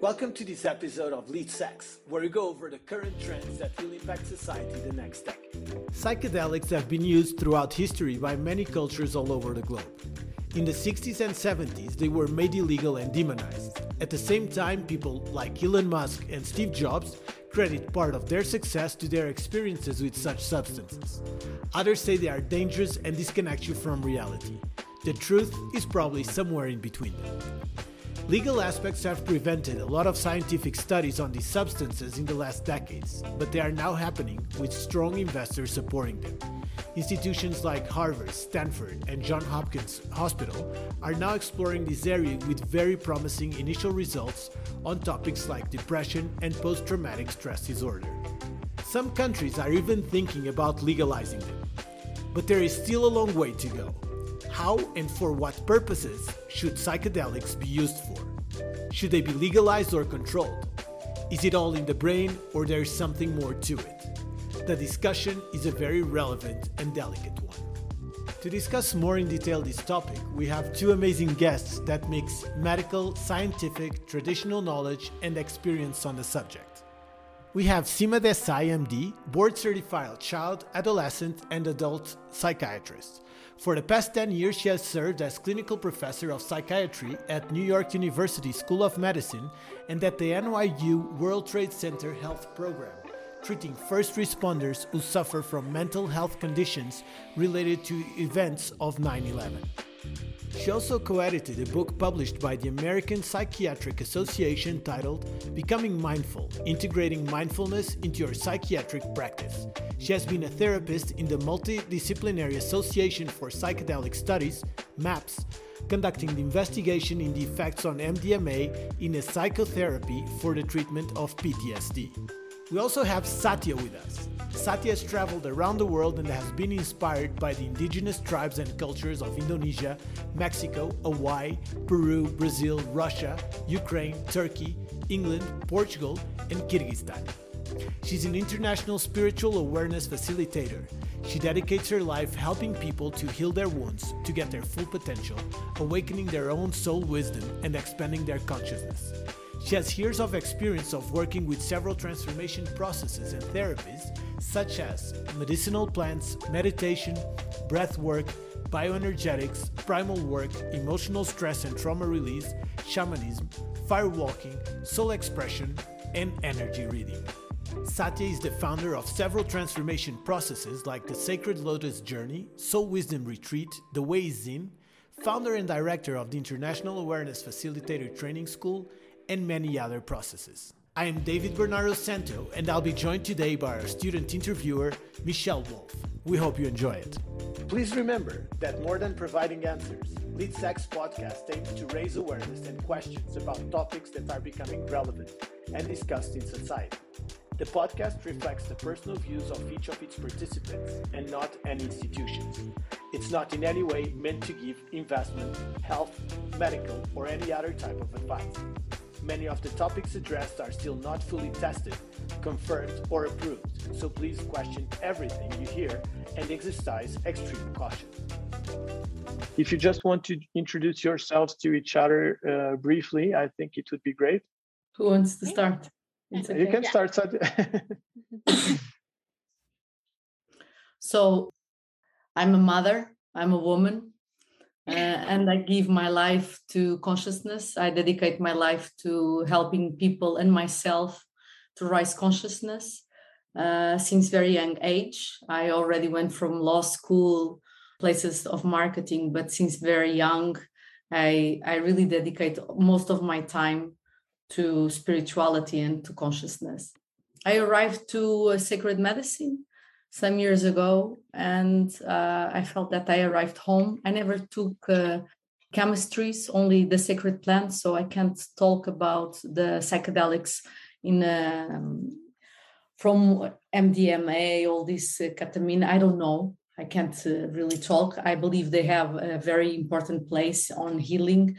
Welcome to this episode of Lead Sex, where we go over the current trends that will impact society the next decade. Psychedelics have been used throughout history by many cultures all over the globe. In the 60s and 70s, they were made illegal and demonized. At the same time, people like Elon Musk and Steve Jobs credit part of their success to their experiences with such substances. Others say they are dangerous and disconnect you from reality. The truth is probably somewhere in between them. Legal aspects have prevented a lot of scientific studies on these substances in the last decades, but they are now happening with strong investors supporting them. Institutions like Harvard, Stanford, and Johns Hopkins Hospital are now exploring this area with very promising initial results on topics like depression and post traumatic stress disorder. Some countries are even thinking about legalizing them. But there is still a long way to go. How and for what purposes should psychedelics be used for? Should they be legalized or controlled? Is it all in the brain or there is something more to it? The discussion is a very relevant and delicate one. To discuss more in detail this topic, we have two amazing guests that mix medical, scientific, traditional knowledge, and experience on the subject. We have Seema Desai, MD, board certified child, adolescent, and adult psychiatrist. For the past 10 years, she has served as clinical professor of psychiatry at New York University School of Medicine and at the NYU World Trade Center Health Program, treating first responders who suffer from mental health conditions related to events of 9 11. She also co edited a book published by the American Psychiatric Association titled Becoming Mindful Integrating Mindfulness into Your Psychiatric Practice. She has been a therapist in the Multidisciplinary Association for Psychedelic Studies, MAPS, conducting the investigation in the effects on MDMA in a psychotherapy for the treatment of PTSD. We also have Satya with us. Satya has traveled around the world and has been inspired by the indigenous tribes and cultures of Indonesia, Mexico, Hawaii, Peru, Brazil, Russia, Ukraine, Turkey, England, Portugal, and Kyrgyzstan. She's an international spiritual awareness facilitator. She dedicates her life helping people to heal their wounds, to get their full potential, awakening their own soul wisdom, and expanding their consciousness. She has years of experience of working with several transformation processes and therapies, such as medicinal plants, meditation, breath work, bioenergetics, primal work, emotional stress and trauma release, shamanism, firewalking, soul expression, and energy reading. Satya is the founder of several transformation processes like the Sacred Lotus Journey, Soul Wisdom Retreat, The Way In, founder and director of the International Awareness Facilitator Training School, and many other processes. I am David Bernardo Santo, and I'll be joined today by our student interviewer, Michelle Wolf. We hope you enjoy it. Please remember that more than providing answers, Lead Sex podcast aims to raise awareness and questions about topics that are becoming relevant and discussed in society. The podcast reflects the personal views of each of its participants and not any institutions. It's not in any way meant to give investment, health, medical, or any other type of advice. Many of the topics addressed are still not fully tested, confirmed, or approved, so please question everything you hear and exercise extreme caution. If you just want to introduce yourselves to each other uh, briefly, I think it would be great. Who wants to start? Okay. You can yeah. start. so, I'm a mother. I'm a woman. Uh, and I give my life to consciousness. I dedicate my life to helping people and myself to rise consciousness. Uh, since very young age, I already went from law school, places of marketing, but since very young, I I really dedicate most of my time to spirituality and to consciousness. I arrived to sacred medicine some years ago, and uh, I felt that I arrived home. I never took uh, chemistries, only the sacred plants, so I can't talk about the psychedelics in um, from MDMA, all this uh, ketamine. I don't know. I can't uh, really talk. I believe they have a very important place on healing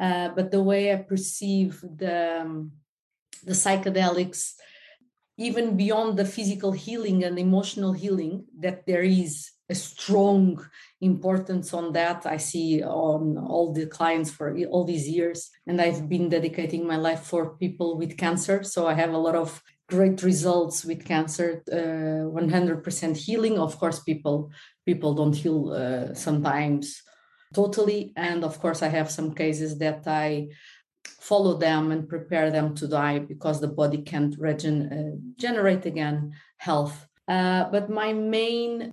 uh, but the way I perceive the um, the psychedelics, even beyond the physical healing and emotional healing that there is a strong importance on that. I see on all the clients for all these years, and I've been dedicating my life for people with cancer. So I have a lot of great results with cancer, uh, 100% healing. Of course, people people don't heal uh, sometimes totally, and of course, I have some cases that I follow them and prepare them to die because the body can't regen- uh, generate again health. Uh, but my main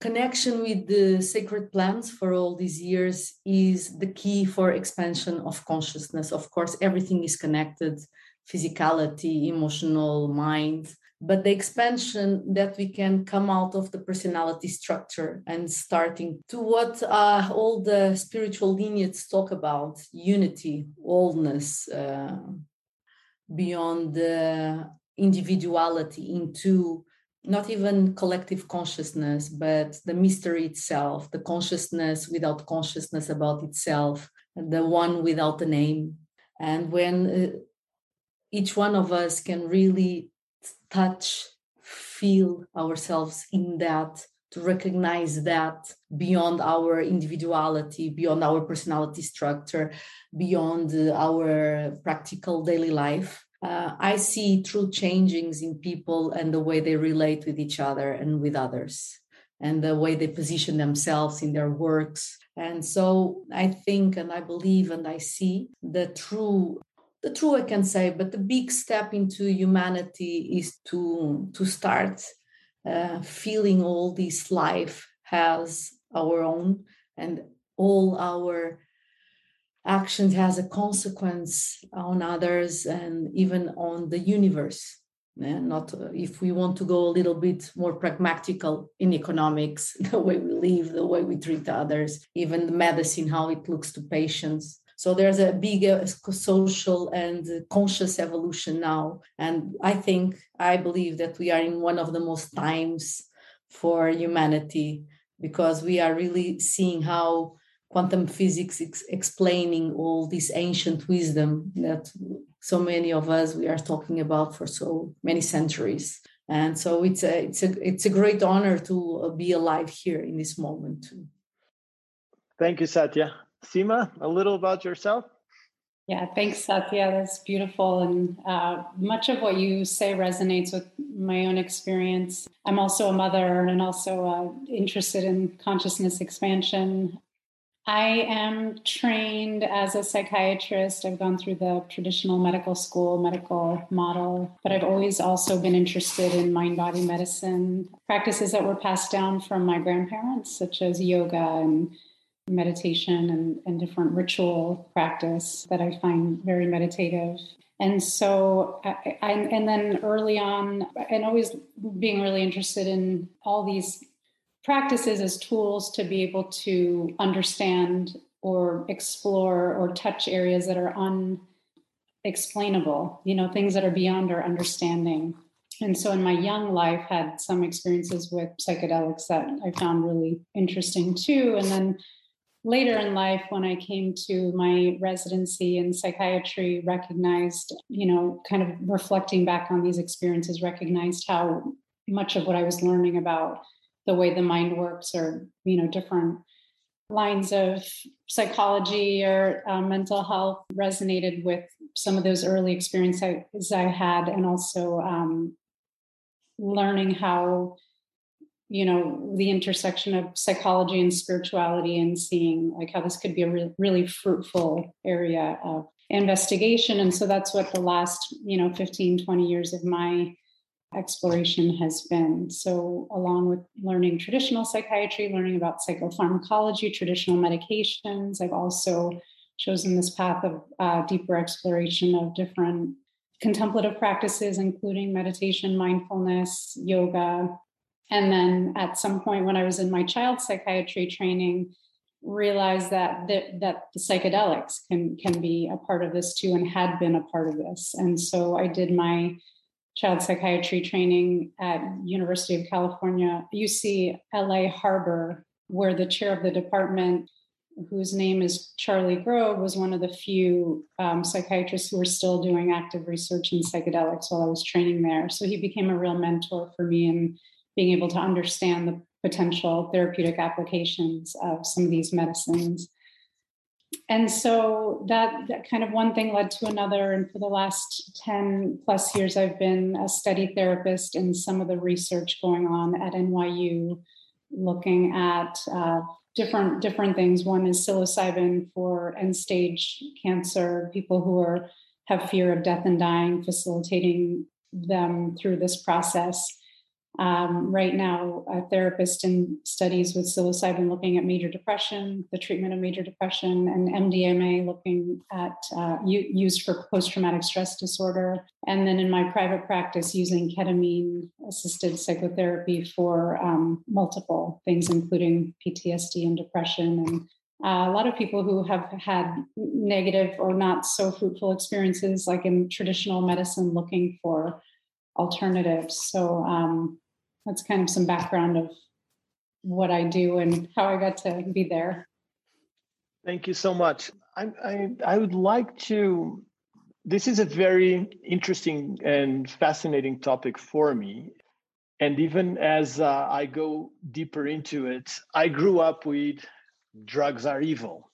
connection with the sacred plants for all these years is the key for expansion of consciousness. Of course, everything is connected physicality, emotional, mind, but the expansion that we can come out of the personality structure and starting to what uh, all the spiritual lineages talk about unity, wholeness, uh, beyond the individuality into not even collective consciousness, but the mystery itself, the consciousness without consciousness about itself, the one without a name. And when uh, each one of us can really touch, feel ourselves in that, to recognize that beyond our individuality, beyond our personality structure, beyond our practical daily life, uh, I see true changings in people and the way they relate with each other and with others, and the way they position themselves in their works. And so I think and I believe and I see the true the true I can say, but the big step into humanity is to to start uh, feeling all this life has our own and all our actions has a consequence on others and even on the universe. And not uh, if we want to go a little bit more pragmatical in economics the way we live the way we treat others even the medicine how it looks to patients so there's a big uh, social and conscious evolution now. And i think i believe that we are in one of the most times for humanity because we are really seeing how quantum physics ex- explaining all this ancient wisdom that so many of us we are talking about for so many centuries. And so it's a it's a it's a great honor to uh, be alive here in this moment thank you satya seema a little about yourself? Yeah thanks satya. That's beautiful and uh, much of what you say resonates with my own experience. I'm also a mother and also uh, interested in consciousness expansion. I am trained as a psychiatrist. I've gone through the traditional medical school medical model, but I've always also been interested in mind body medicine. Practices that were passed down from my grandparents, such as yoga and meditation and, and different ritual practice that I find very meditative. And so, I, I, and then early on, and always being really interested in all these practices as tools to be able to understand or explore or touch areas that are unexplainable, you know, things that are beyond our understanding. And so in my young life had some experiences with psychedelics that I found really interesting too. And then later in life when I came to my residency in psychiatry recognized, you know, kind of reflecting back on these experiences recognized how much of what I was learning about the way the mind works or you know different lines of psychology or uh, mental health resonated with some of those early experiences I had, and also um, learning how, you know, the intersection of psychology and spirituality, and seeing like how this could be a re- really fruitful area of investigation. And so that's what the last, you know, 15, 20 years of my exploration has been. So, along with learning traditional psychiatry, learning about psychopharmacology, traditional medications, I've also chosen this path of uh, deeper exploration of different contemplative practices, including meditation, mindfulness, yoga. And then at some point when I was in my child psychiatry training, realized that the, that the psychedelics can can be a part of this too and had been a part of this. And so I did my child psychiatry training at University of California, UC LA Harbor, where the chair of the department, whose name is Charlie Grob, was one of the few um, psychiatrists who were still doing active research in psychedelics while I was training there. So he became a real mentor for me in being able to understand the potential therapeutic applications of some of these medicines. And so that, that kind of one thing led to another. And for the last 10 plus years, I've been a study therapist in some of the research going on at NYU, looking at uh, different different things. One is psilocybin for end stage cancer, people who are have fear of death and dying, facilitating them through this process. Um, right now, a therapist in studies with psilocybin looking at major depression, the treatment of major depression, and MDMA looking at uh, used for post traumatic stress disorder. And then in my private practice, using ketamine assisted psychotherapy for um, multiple things, including PTSD and depression. And uh, a lot of people who have had negative or not so fruitful experiences, like in traditional medicine, looking for alternatives. So um, that's kind of some background of what I do and how I got to be there. Thank you so much. I, I, I would like to. This is a very interesting and fascinating topic for me. And even as uh, I go deeper into it, I grew up with drugs are evil,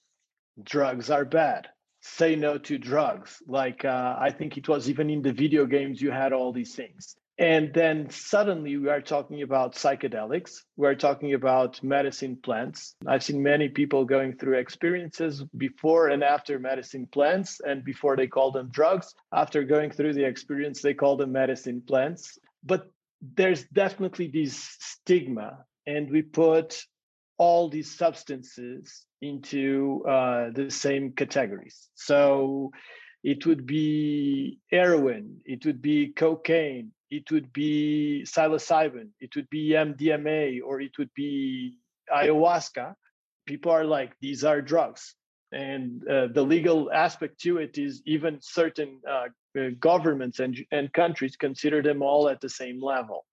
drugs are bad, say no to drugs. Like, uh, I think it was even in the video games, you had all these things. And then suddenly we are talking about psychedelics. We're talking about medicine plants. I've seen many people going through experiences before and after medicine plants, and before they call them drugs. After going through the experience, they call them medicine plants. But there's definitely this stigma, and we put all these substances into uh, the same categories. So it would be heroin, it would be cocaine, it would be psilocybin, it would be MDMA, or it would be ayahuasca. People are like, these are drugs. And uh, the legal aspect to it is even certain uh, uh governments and, and countries consider them all at the same level.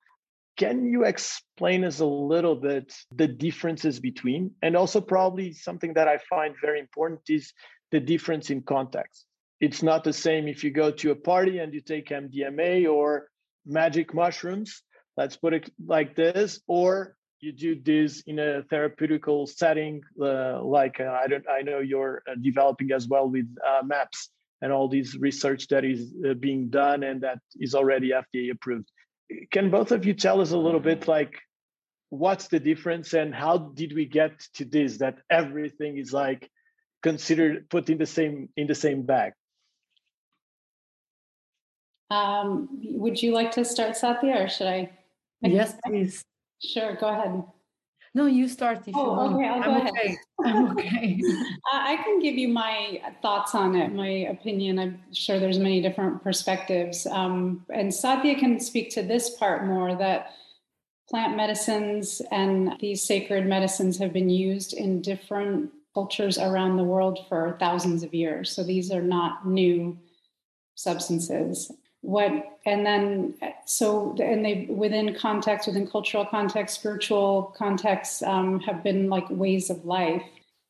Can you explain us a little bit the differences between, and also probably something that I find very important is the difference in context. It's not the same if you go to a party and you take MDMA or magic mushrooms, let's put it like this, or you do this in a therapeutical setting, uh, like uh, I don't, I know you're uh, developing as well with uh, MAPS and all these research that is uh, being done and that is already FDA approved can both of you tell us a little bit like what's the difference and how did we get to this that everything is like considered put in the same in the same bag? Um, would you like to start satya or should i? Yes please. Sure go ahead no, you start if oh, you want. Okay, I'll I'm go okay. I'm okay. I can give you my thoughts on it, my opinion. I'm sure there's many different perspectives. Um, and Satya can speak to this part more that plant medicines and these sacred medicines have been used in different cultures around the world for thousands of years. So these are not new substances what and then so and they within context within cultural context spiritual contexts um, have been like ways of life.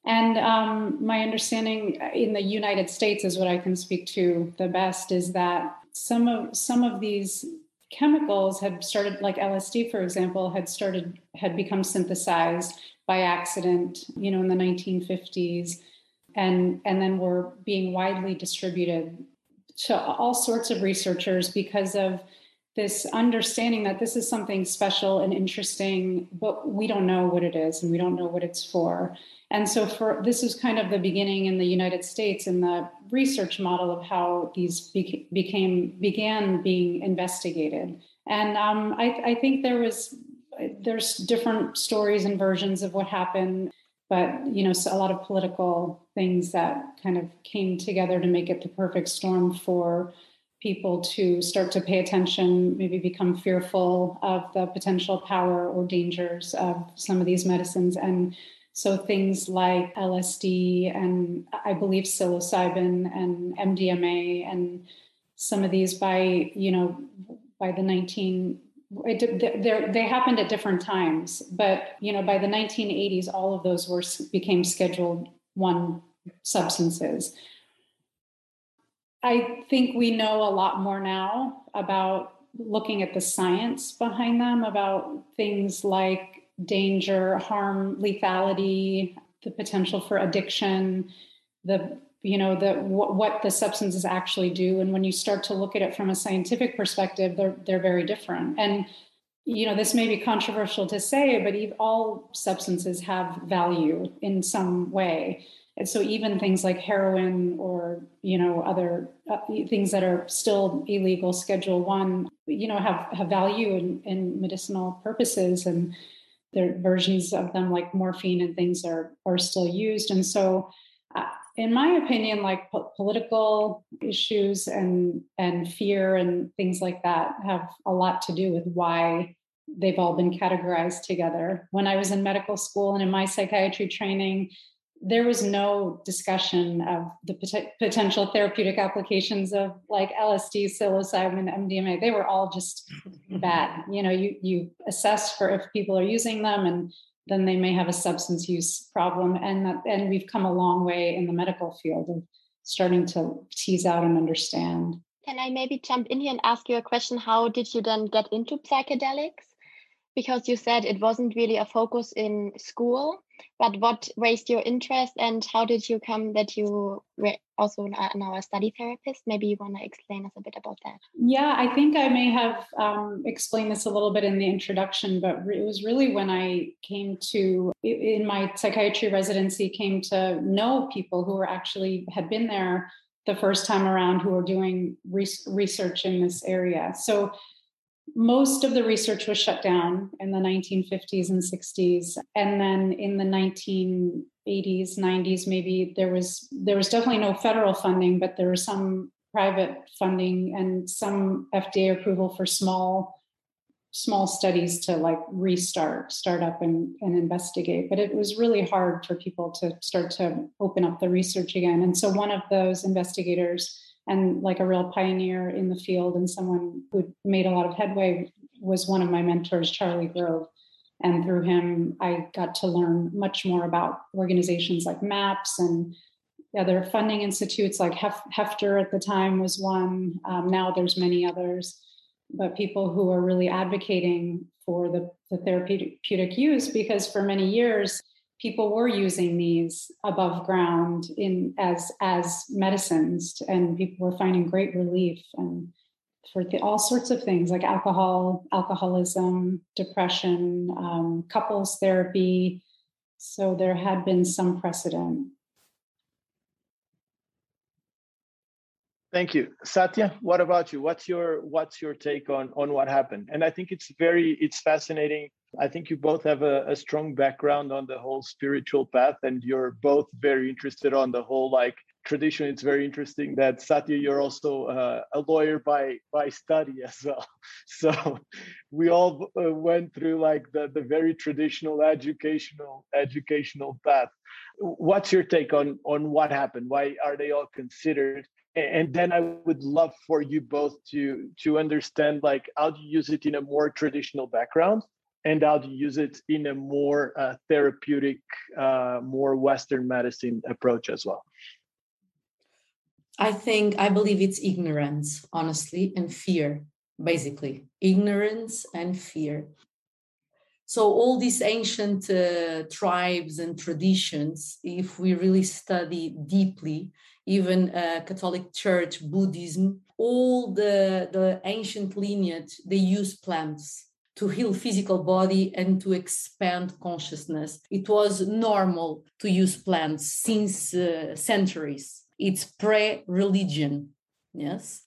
And um, my understanding in the united states is what i can speak to the best is that some of some of these chemicals had started like lsd for example had started had become synthesized by accident you know in the 1950s and and then were being widely distributed to all sorts of researchers because of this understanding that this is something special and interesting, but we don't know what it is and we don't know what it's for. And so for this is kind of the beginning in the United States in the research model of how these beca- became began being investigated. And um, I, I think there was there's different stories and versions of what happened but you know a lot of political things that kind of came together to make it the perfect storm for people to start to pay attention maybe become fearful of the potential power or dangers of some of these medicines. And so things like lsd and i believe psilocybin and mdma and some of these by you know by the 19 they happened at different times, but you know, by the 1980s, all of those were became Scheduled One substances. I think we know a lot more now about looking at the science behind them about things like danger, harm, lethality, the potential for addiction, the you know the what, what the substances actually do. And when you start to look at it from a scientific perspective they're they're very different. And you know this may be controversial to say but all substances have value in some way. And so even things like heroin or you know other uh, things that are still illegal schedule 1 you know have have value in, in medicinal purposes. And there versions of them like morphine and things are are still used. And so in my opinion, like po- political issues and and fear and things like that have a lot to do with why they've all been categorized together. When I was in medical school and in my psychiatry training, there was no discussion of the pot- potential therapeutic applications of like LSD, psilocybin, MDMA. They were all just bad. You know, you you assess for if people are using them and then they may have a substance use problem. And that, and we've come a long way in the medical field of starting to tease out and understand. Can I maybe jump in here and ask you a question? How did you then get into psychedelics? Because you said it wasn't really a focus in school but what raised your interest and how did you come that you were also now a study therapist? Maybe you want to explain us a bit about that. Yeah i think i may have um, explained this a little bit in the introduction but it was really when i came to in my psychiatry residency came to know people who were actually had been there the first time around who were doing research in this area. So most of the research was shut down in the 1950s and 60s and then in the 1980s 90s maybe there was there was definitely no federal funding but there was some private funding and some fda approval for small small studies to like restart start up and, and investigate. But it was really hard for people to start to open up the research again. And so one of those investigators and like a real pioneer in the field and someone who made a lot of headway was one of my mentors, Charlie Grob. And through him, I got to learn much more about organizations like MAPS and other funding institutes like Hef- Heffter at the time was one. Um, now there's many others, but people who are really advocating for the, the therapeutic use because for many years, people were using these above ground in as as medicines and people were finding great relief and for the, all sorts of things like alcohol alcoholism depression um, couples therapy so there had been some precedent Thank you. Satya, what about you? What's your what's your take on on what happened? And I think it's very it's fascinating I think you both have a, a, strong background on the whole spiritual path, and you're both very interested on the whole like tradition. It's very interesting that Satya, you're also uh, a lawyer by by study as well. So we all uh, went through like the the very traditional educational educational path. What's your take on on what happened? Why are they all considered? and then i would love for you both to to understand like how do you use it in a more traditional background and how to use it in a more uh, therapeutic, uh, more Western medicine approach as well? I think, I believe it's ignorance, honestly, and fear, basically. Ignorance and fear. So, all these ancient uh, tribes and traditions, if we really study deeply, even uh, Catholic Church, Buddhism, all the, the ancient lineage, they use plants to heal physical body and to expand consciousness. It was normal to use plants since uh, centuries. It's pre-religion. Yes.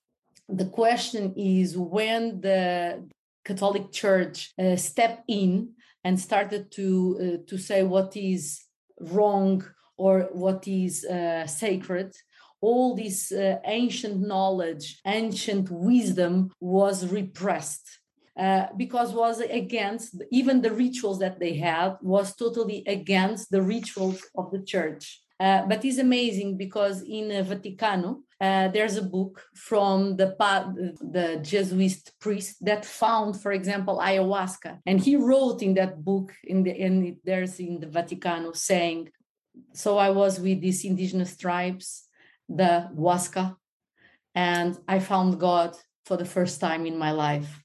The question is when the Catholic Church uh, stepped in and started to uh, to say what is wrong or what is uh, sacred all this uh, ancient knowledge ancient wisdom was repressed uh, because was against even the rituals that they had was totally against the rituals of the church. Uh, but it's amazing because in uh, Vaticano uh, there's a book from the the Jesuit priest that found, for example, ayahuasca, and he wrote in that book in the in there's in the Vaticano saying, "So I was with these indigenous tribes, the Huasca, and I found God for the first time in my life."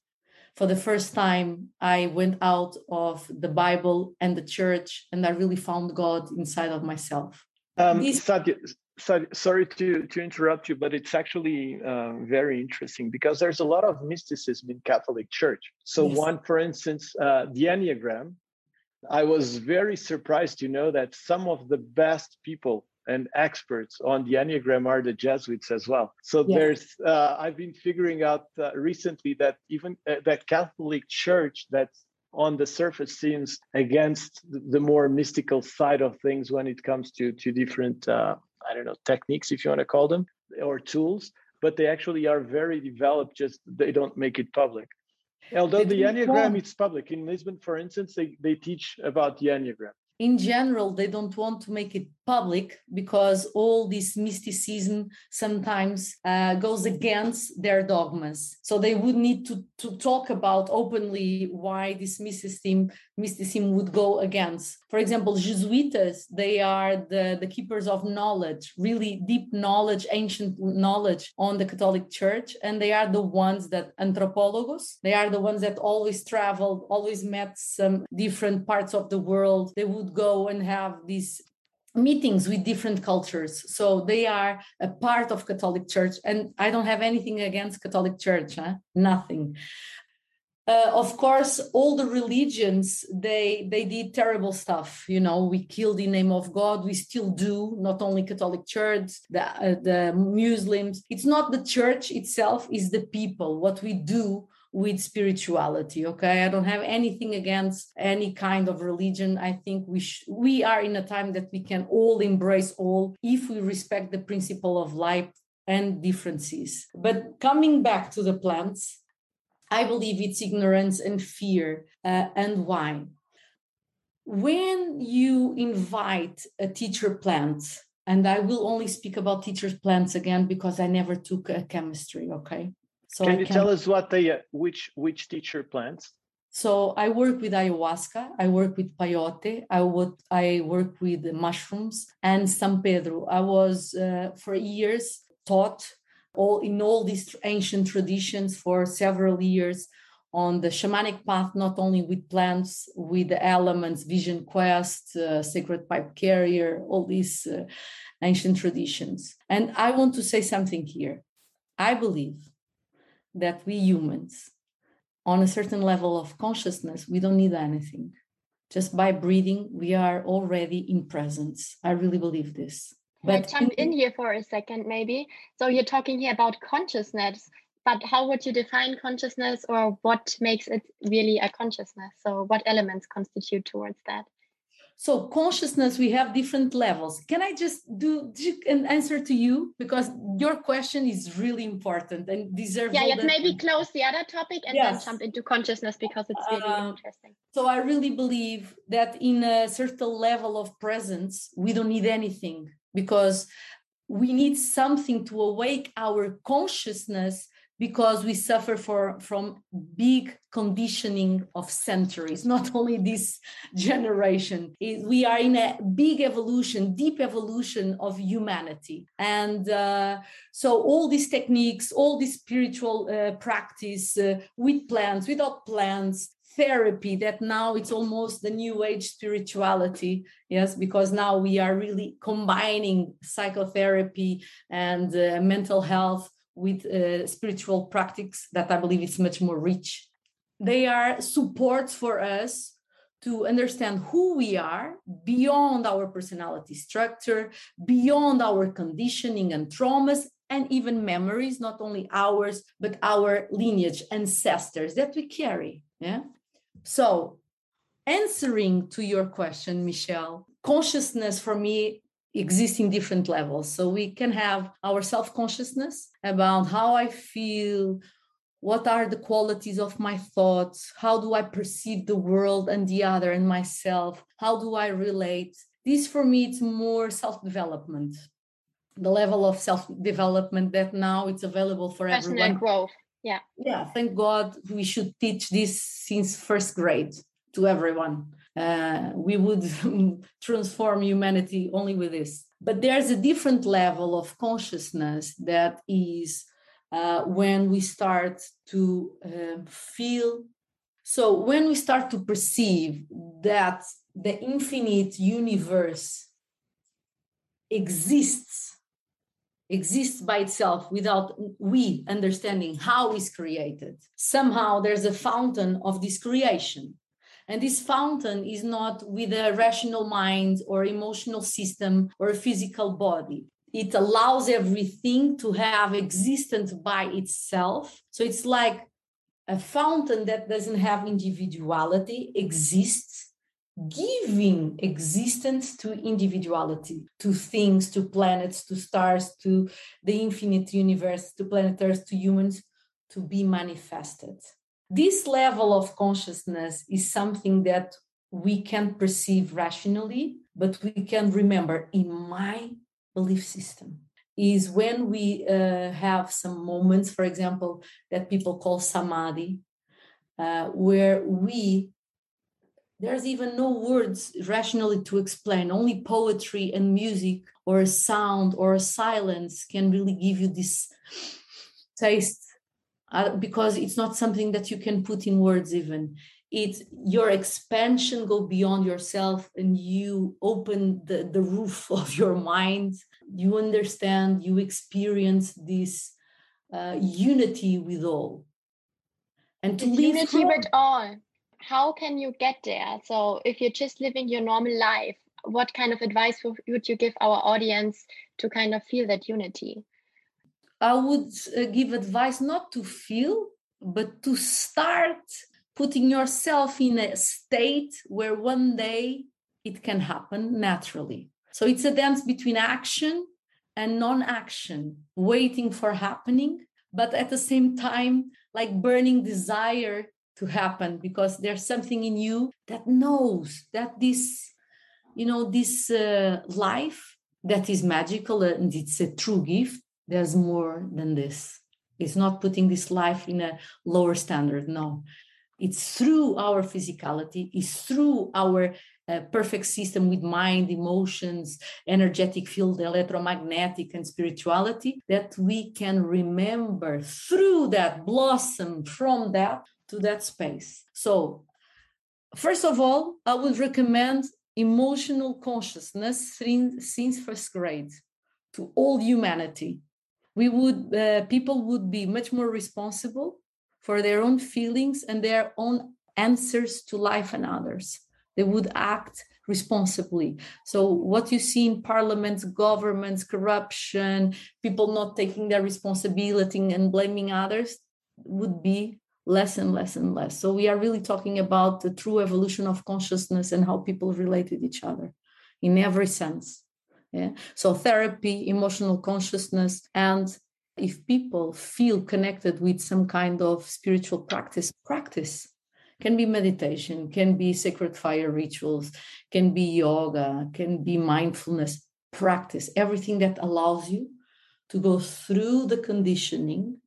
For the first time, I went out of the Bible and the church, and I really found God inside of myself. Um, Satya, sorry to, to interrupt you, but it's actually uh, very interesting because there's a lot of mysticism in Catholic Church. So, yes. one, for instance, uh, the Enneagram. I was very surprised to know that some of the best people and experts on the Enneagram are the Jesuits as well. So yeah. there's, uh, I've been figuring out uh, recently that even uh, that Catholic Church that's on the surface seems against the more mystical side of things when it comes to to different, uh, I don't know, techniques if you want to call them or tools, but they actually are very developed. Just they don't make it public. Although the Enneagram is public in Lisbon, for instance, they, they teach about the Enneagram in general they don't want to make it public because all this mysticism sometimes uh, goes against their dogmas. So they would need to, to talk about openly why this mysticism mysticism would go against. For example jesuitas they are the, the keepers of knowledge really deep knowledge ancient knowledge on the catholic church. And they are the ones that anthropologos they are the ones that always traveled always met some different parts of the world. They would go and have these meetings with different cultures. So they are a part of catholic church and i don't have anything against catholic church huh? nothing. Uh, of course all the religions they they did terrible stuff you know? We killed in name of god. We still do not only catholic church the uh, the muslims. It's not the church itself is the people what we do with spirituality okay? I don't have anything against any kind of religion. I think we sh- we are in a time that we can all embrace all if we respect the principle of life and differences. But coming back to the plants i believe it's ignorance and fear uh, and why when you invite a teacher plant and i will only speak about teacher plants again because i never took a chemistry okay so can I you can... tell us what they uh, which which teacher plants? So I work with ayahuasca, I work with peyote, I would I work with mushrooms and San Pedro. I was uh, for years taught all in all these ancient traditions for several years on the shamanic path, not only with plants, with the elements, vision quest, uh, sacred pipe carrier, all these uh, ancient traditions. And I want to say something here. I believe that we humans, on a certain level of consciousness, we don't need anything. Just by breathing, we are already in presence. I really believe this. But I jump in here for a second, maybe? So you're talking here about consciousness, but how would you define consciousness or what makes it really a consciousness? So what elements constitute towards that? So consciousness, we have different levels. Can I just do an answer to you because your question is really important and deserves. Yeah, let's maybe close the other topic and yes. then jump into consciousness because it's really uh, interesting. So I really believe that in a certain level of presence, we don't need anything because we need something to awake our consciousness because we suffer for, from big conditioning of centuries, not only this generation. We are in a big evolution, deep evolution of humanity. And uh, so all these techniques, all this spiritual uh, practice uh, with plants, without plants, therapy that now it's almost the new age spirituality yes because now we are really combining psychotherapy and uh, mental health with uh, spiritual practices that I believe is much more rich. They are supports for us to understand who we are beyond our personality structure, beyond our conditioning and traumas, and even memories, not only ours, but our lineage, ancestors that we carry. Yeah. So, answering to your question, Michelle, consciousness for me exist in different levels. So we can have our self consciousness about how I feel, what are the qualities of my thoughts, how do I perceive the world and the other and myself, how do I relate. This for me, it's more self development. The level of self development that now it's available for Personal everyone. growth. Yeah. Yeah. Thank God we should teach this since first grade to everyone uh, we would transform humanity only with this. But there's a different level of consciousness that is uh, when we start to uh, feel. So, when we start to perceive that the infinite universe exists exists by itself without we understanding how it's created somehow there's a fountain of this creation and this fountain is not with a rational mind or emotional system or a physical body. It allows everything to have existence by itself. So it's like a fountain that doesn't have individuality exists giving existence to individuality to things to planets to stars to the infinite universe to planet earth to humans to be manifested this level of consciousness is something that we can perceive rationally but we can remember in my belief system. Is when we uh, have some moments, for example, that people call samadhi, uh, where we, there's even no words rationally to explain, only poetry and music or a sound or a silence can really give you this taste uh, because it's not something that you can put in words even. It's your expansion go beyond yourself and you open the, the roof of your mind. You understand you experience this uh, unity with all. And to unity with all. How can you get there? So if you're just living your normal life what kind of advice would you give our audience to kind of feel that unity i would uh, give advice not to feel but to start putting yourself in a state where one day it can happen naturally. So it's a dance between action and non action, waiting for happening, but at the same time, like burning desire to happen because there's something in you that knows that this, you know, this uh, life that is magical and it's a true gift. There's more than this. It's not putting this life in a lower standard. No, it's through our physicality, it's through our uh, perfect system with mind, emotions, energetic field, electromagnetic, and spirituality that we can remember through that blossom from that to that space. So, first of all, I would recommend emotional consciousness since first grade to all humanity. We would uh, people would be much more responsible for their own feelings and their own answers to life and others. They would act responsibly. So, what you see in parliaments, governments, corruption, people not taking their responsibility and blaming others would be less and less and less. So, we are really talking about the true evolution of consciousness and how people relate with each other in every sense. Yeah. So, therapy, emotional consciousness, and if people feel connected with some kind of spiritual practice, practice can be meditation, can be sacred fire rituals, can be yoga, can be mindfulness practice, everything that allows you to go through the conditioning,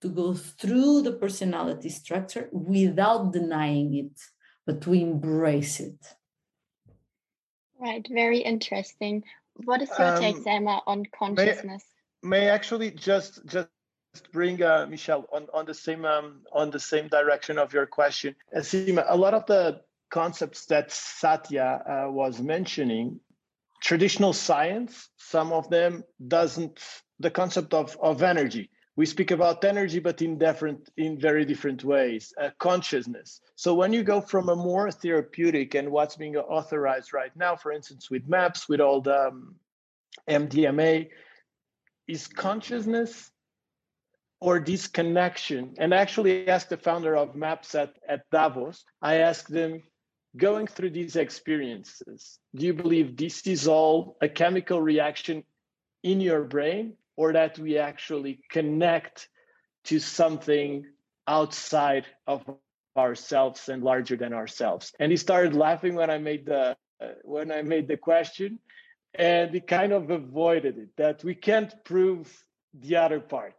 to go through the personality structure without denying it, but to embrace it. Right, very interesting. What is your um, take, Seema, on consciousness? may actually just just bring uh, Michelle on, on the same um, on the same direction of your question. Seema, a lot of the concepts that Satya uh, was mentioning, traditional science, some of them doesn't the concept of, of energy. We speak about energy, but in different in very different ways. Uh, consciousness. So when you go from a more therapeutic and what's being authorized right now, for instance, with MAPS, with all the um, MDMA, is consciousness or disconnection? And I actually asked the founder of Maps at, at Davos, I asked them, going through these experiences, do you believe this is all a chemical reaction in your brain or that we actually connect to something outside of ourselves and larger than ourselves? And he started laughing when I made the uh, when I made the question and he kind of avoided it that we can't prove the other part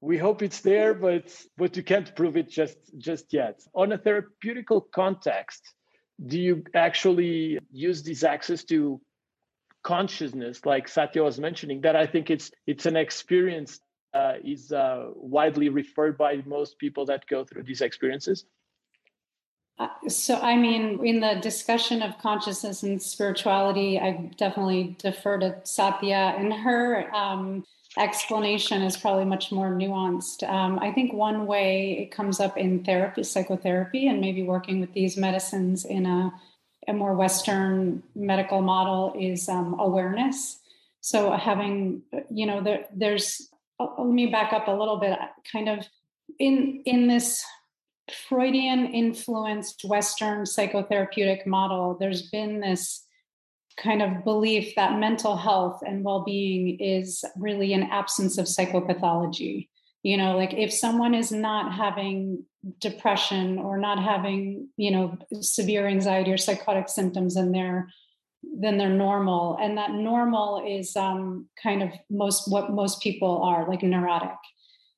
we hope it's there but but you can't prove it just just yet on a therapeutical context do you actually use this access to consciousness like satya was mentioning that i think it's it's an experience uh, is uh, widely referred by most people that go through these experiences? Uh, so, I mean, in the discussion of consciousness and spirituality, I definitely defer to Satya, and her um, explanation is probably much more nuanced. Um, I think one way it comes up in therapy, psychotherapy, and maybe working with these medicines in a, a more Western medical model is um, awareness. So, having, you know, there, there's, uh, let me back up a little bit, kind of in in this Freudian influenced Western psychotherapeutic model, there's been this kind of belief that mental health and well being is really an absence of psychopathology. You know, like if someone is not having depression or not having, you know, severe anxiety or psychotic symptoms, and they're then they're normal. And that normal is um, kind of most what most people are like neurotic.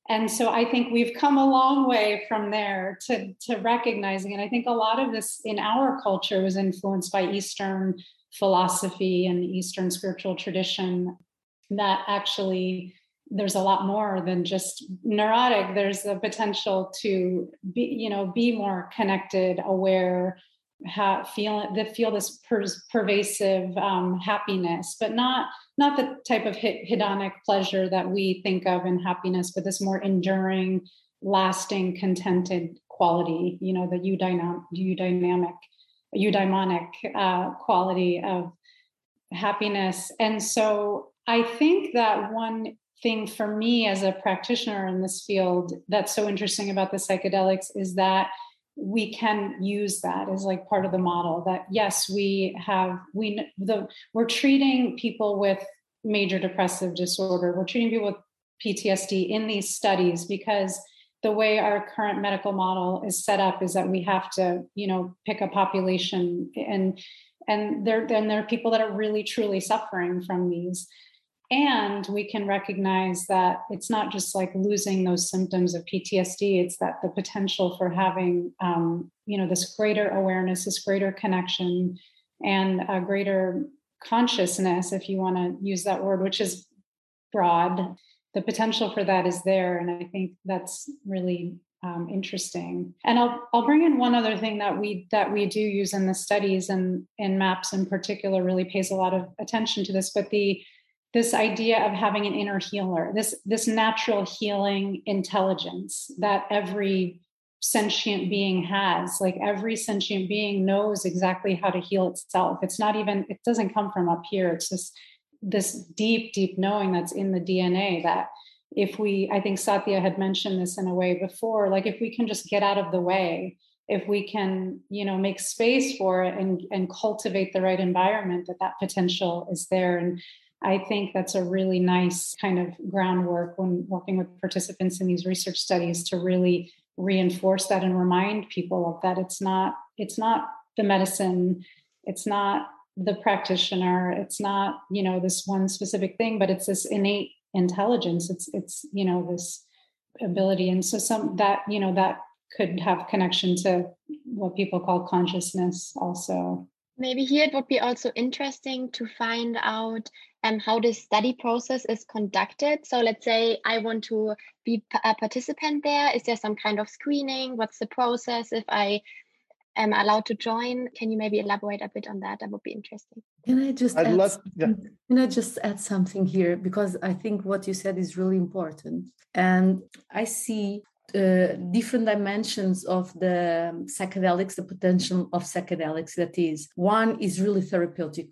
And so i think we've come a long way from there to to recognizing and i think a lot of this in our culture was influenced by eastern philosophy and eastern spiritual tradition that actually there's a lot more than just neurotic there's the potential to be you know be more connected aware have, feel that feel this per, pervasive um, happiness, but not not the type of hedonic pleasure that we think of in happiness, but this more enduring, lasting, contented quality. You know, the eudynamic, eudynamic, eudaimonic uh, quality of happiness. And so, I think that one thing for me as a practitioner in this field that's so interesting about the psychedelics is that we can use that as like part of the model that yes we have we the we're treating people with major depressive disorder. We're treating people with ptsd in these studies because the way our current medical model is set up is that we have to you know pick a population and and there then there are people that are really truly suffering from these and we can recognize that it's not just like losing those symptoms of ptsd it's that the potential for having um, you know this greater awareness this greater connection and a greater consciousness if you want to use that word which is broad the potential for that is there. And i think that's really um, interesting. And I'll, I'll bring in one other thing that we that we do use in the studies and in maps in particular really pays a lot of attention to this but the this idea of having an inner healer this this natural healing intelligence that every sentient being has. Like every sentient being knows exactly how to heal itself. It's not even it doesn't come from up here. It's just this deep deep knowing that's in the dna that if we i think satya had mentioned this in a way before like if we can just get out of the way if we can you know make space for it and and cultivate the right environment that that potential is there. And I think that's a really nice kind of groundwork when working with participants in these research studies to really reinforce that and remind people of that it's not it's not the medicine it's not the practitioner it's not you know this one specific thing but it's this innate intelligence. It's it's you know this ability. And so some that you know that could have connection to what people call consciousness also. Maybe here it would be also interesting to find out um, how the study process is conducted. So let's say I want to be a participant there. Is there some kind of screening? What's the process if I am allowed to join? Can you maybe elaborate a bit on that? That would be interesting. Can I just I'd add, love, yeah. can I just add something here because I think what you said is really important, and I see uh, different dimensions of the psychedelics, the potential of psychedelics. That is, one is really therapeutic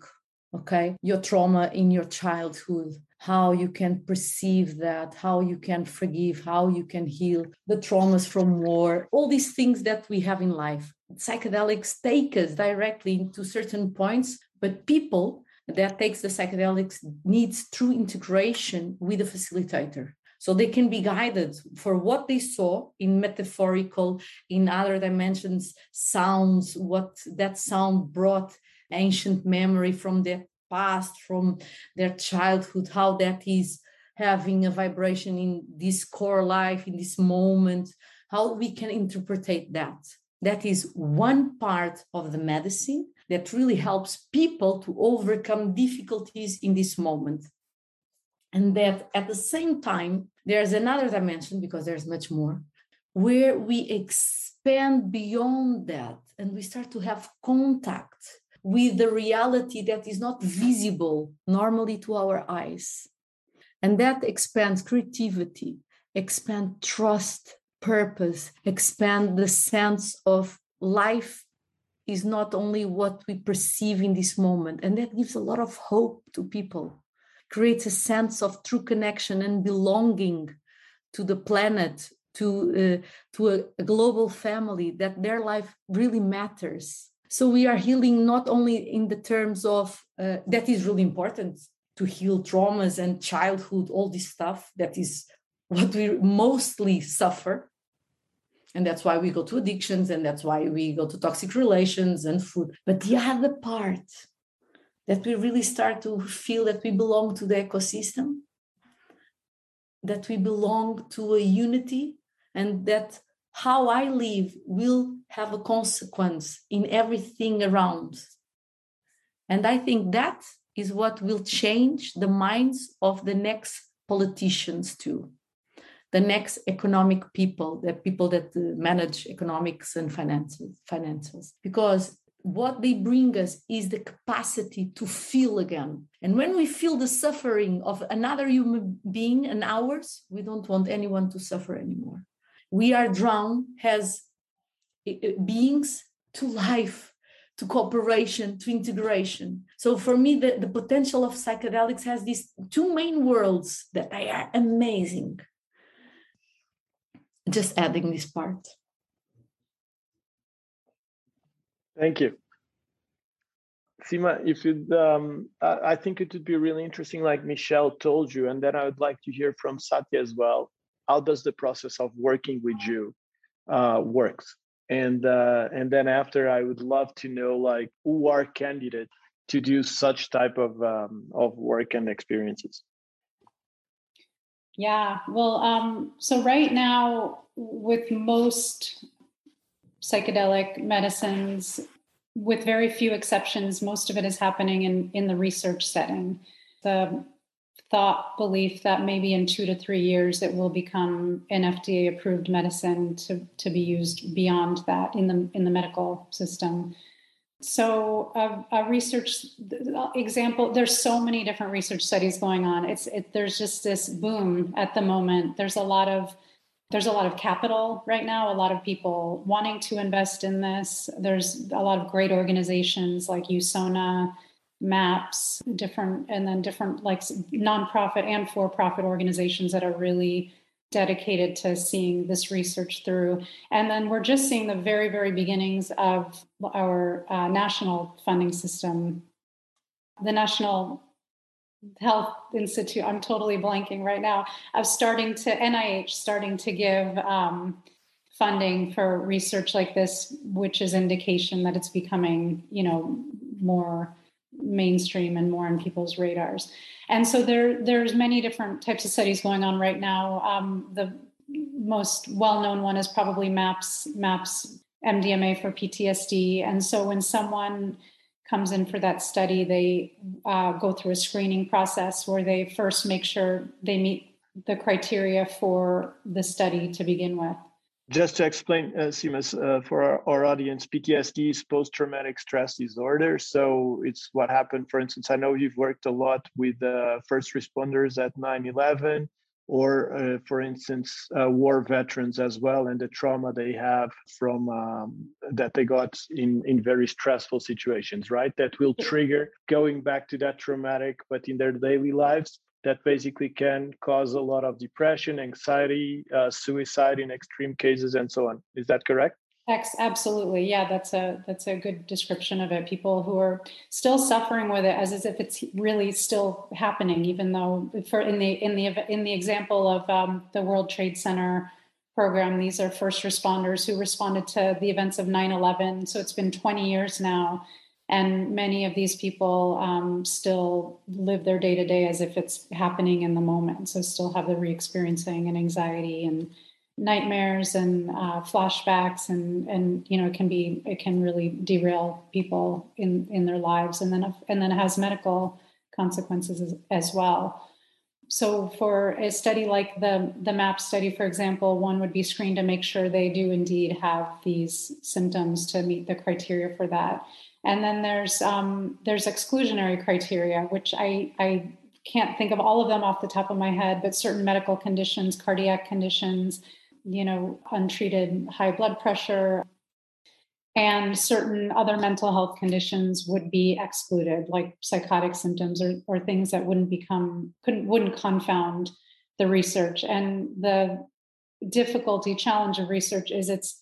okay? Your trauma in your childhood how you can perceive that how you can forgive how you can heal the traumas from war all these things that we have in life. Psychedelics take us directly into certain points but people that takes the psychedelics needs true integration with a facilitator. So they can be guided for what they saw in metaphorical in other dimensions sounds what that sound brought ancient memory from their past, from their childhood, how that is having a vibration in this core life, in this moment, how we can interpret that. That is one part of the medicine that really helps people to overcome difficulties in this moment. And that at the same time, there's another dimension because there's much more where we expand beyond that and we start to have contact with the reality that is not visible normally to our eyes. And that expands creativity, expand trust, purpose, expand the sense of life is not only what we perceive in this moment. And that gives a lot of hope to people, creates a sense of true connection and belonging to the planet, to, uh, to a, a global family, that their life really matters. So we are healing not only in the terms of uh, that is really important to heal traumas and childhood, all this stuff that is what we mostly suffer. And that's why we go to addictions and that's why we go to toxic relations and food. But the other part that we really start to feel that we belong to the ecosystem, that we belong to a unity, and that how I live will have a consequence in everything around. And I think that is what will change the minds of the next politicians too. The next economic people the people that uh, manage economics and finances finances. Because what they bring us is the capacity to feel again. And when we feel the suffering of another human being and ours we don't want anyone to suffer anymore. We are drawn as uh, uh, beings to life to cooperation, to integration. So for me, the, the potential of psychedelics has these two main worlds that they are amazing. Just adding this part. Thank you. Seema, if you, um, I think it would be really interesting, like Michelle told you, and then I would like to hear from Satya as well. How does the process of working with you uh, works? And uh, and then after i would love to know like who are candidates to do such type of um, of work and experiences? Yeah well um, so right now with most psychedelic medicines with very few exceptions most of it is happening in in the research setting. The thought belief that maybe in two to three years it will become an FDA approved medicine to, to be used beyond that in the in the medical system. So a, a research example, there's so many different research studies going on. It's it, there's just this boom at the moment. There's a lot of there's a lot of capital right now, a lot of people wanting to invest in this. There's a lot of great organizations like USONA, maps different and then different like nonprofit and for-profit organizations that are really dedicated to seeing this research through. And then we're just seeing the very very beginnings of our uh, national funding system. The national health institute i'm totally blanking right now of starting to nih starting to give um, funding for research like this which is indication that it's becoming you know more mainstream and more on people's radars. And so there, there's many different types of studies going on right now. Um, the most well-known one is probably MAPS, MAPS MDMA for PTSD. And so when someone comes in for that study, they uh, go through a screening process where they first make sure they meet the criteria for the study to begin with just to explain, uh, Simas, uh, for our, our, audience, PTSD is post-traumatic stress disorder. So it's what happened. For instance, I know you've worked a lot with uh, first responders at 9/11, or uh, for instance, uh, war veterans as well, and the trauma they have from um, that they got in in very stressful situations, right? That will trigger going back to that traumatic, but in their daily lives that basically can cause a lot of depression, anxiety, uh, suicide in extreme cases, and so on. Is that correct? X, absolutely. Yeah, that's a that's a good description of it. People who are still suffering with it as, as if it's really still happening, even though for in the in the in the example of um, the World Trade Center program, these are first responders who responded to the events of 9/11. So it's been 20 years now, and many of these people um, still live their day to day as if it's happening in the moment. So still have the re-experiencing and anxiety and nightmares and uh, flashbacks and and you know it can be it can really derail people in in their lives. And then and then it has medical consequences as, as well. So for a study like the the MAPS study for example one would be screened to make sure they do indeed have these symptoms to meet the criteria for that and then there's um, there's exclusionary criteria which i i can't think of all of them off the top of my head but certain medical conditions cardiac conditions you know untreated high blood pressure. And certain other mental health conditions would be excluded like psychotic symptoms or, or things that wouldn't become couldn't wouldn't confound the research. And the difficulty challenge of research is it's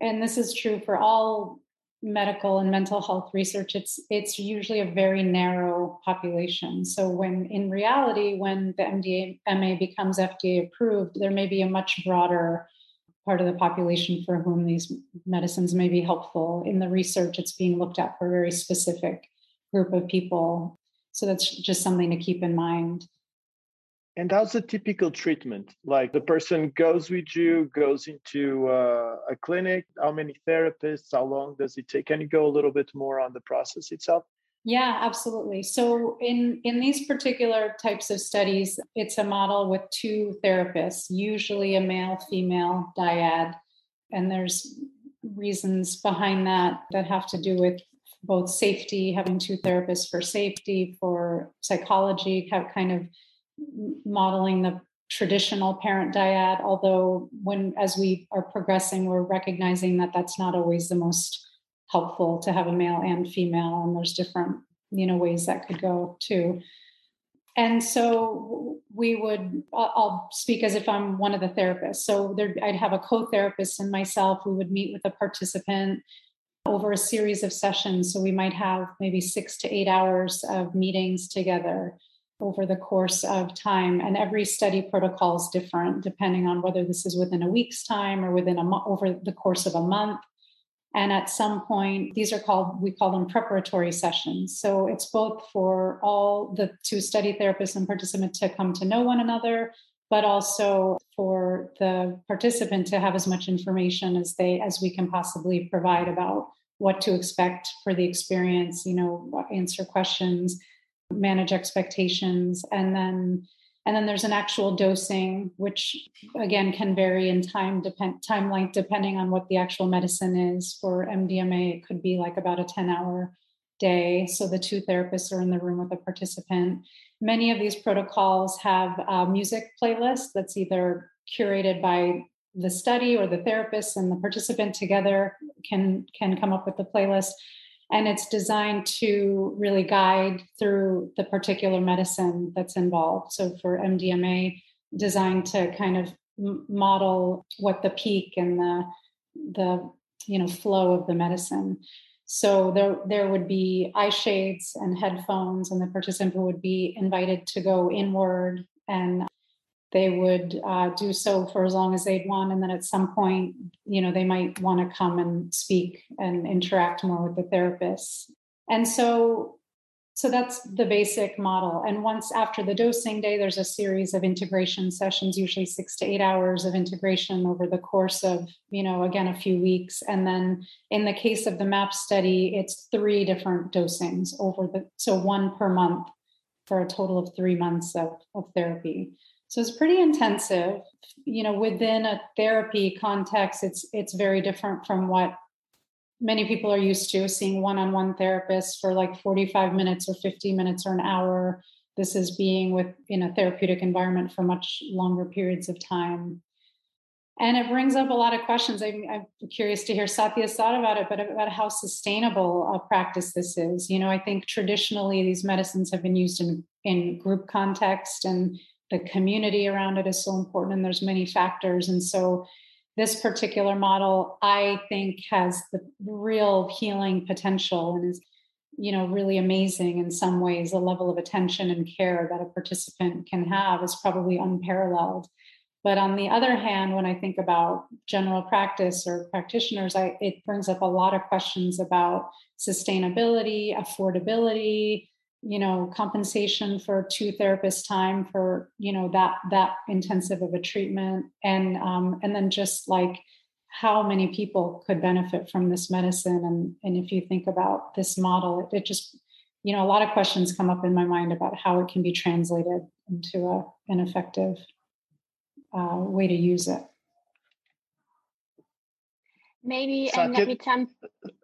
and this is true for all medical and mental health research it's it's usually a very narrow population so when in reality when the mdma becomes fda approved there may be a much broader part of the population for whom these medicines may be helpful. In the research, it's being looked at for a very specific group of people. So that's just something to keep in mind. And that's a typical treatment? Like the person goes with you, goes into uh, a clinic. How many therapists? How long does it take? Can you go a little bit more on the process itself? Yeah, absolutely. So in in these particular types of studies, it's a model with two therapists, usually a male female dyad, and there's reasons behind that that have to do with both safety, having two therapists for safety, for psychology, kind of modeling the traditional parent dyad although when as we are progressing we're recognizing that that's not always the most helpful to have a male and female and there's different you know ways that could go too. And so we would i'll speak as if i'm one of the therapists. So there i'd have a co-therapist and myself we would meet with a participant over a series of sessions. So we might have maybe six to eight hours of meetings together over the course of time and every study protocol is different depending on whether this is within a week's time or within a mo- over the course of a month and at some point, these are called, we call them preparatory sessions. So it's both for all the two study therapists and participant to come to know one another, but also for the participant to have as much information as they as we can possibly provide about what to expect for the experience, you know, answer questions, manage expectations, and then and then there's an actual dosing, which again can vary in time depend time length depending on what the actual medicine is. For MDMA, it could be like about a 10 hour day. So the two therapists are in the room with the participant. Many of these protocols have a music playlist that's either curated by the study or the therapist and the participant together can can come up with the playlist and it's designed to really guide through the particular medicine that's involved. So for MDMA, designed to kind of model what the peak and the the you know flow of the medicine. So there there would be eye shades and headphones, and the participant would be invited to go inward and they would uh, do so for as long as they'd want and then at some point you know they might want to come and speak and interact more with the therapists. And so so that's the basic model. And once after the dosing day there's a series of integration sessions usually six to eight hours of integration over the course of you know again a few weeks. And then in the case of the MAPS study it's three different dosings over the so one per month for a total of three months of, of therapy so it's pretty intensive. You know, within a therapy context, it's it's very different from what many people are used to seeing one-on-one therapists for like 45 minutes or 50 minutes or an hour. This is being with in a therapeutic environment for much longer periods of time. And it brings up a lot of questions. I'm, I'm curious to hear Satya's thought about it, but about how sustainable a practice this is. You know, I think traditionally these medicines have been used in, in group context and the community around it is so important and there's many factors. And so this particular model i think has the real healing potential and is you know really amazing in some ways. The level of attention and care that a participant can have is probably unparalleled. But on the other hand when i think about general practice or practitioners I, it brings up a lot of questions about sustainability affordability you know compensation for two therapists time for you know that that intensive of a treatment and um, and then just like how many people could benefit from this medicine and and if you think about this model it, it just you know, a lot of questions come up in my mind about how it can be translated into a, an effective uh, way to use it. Maybe um, let me jump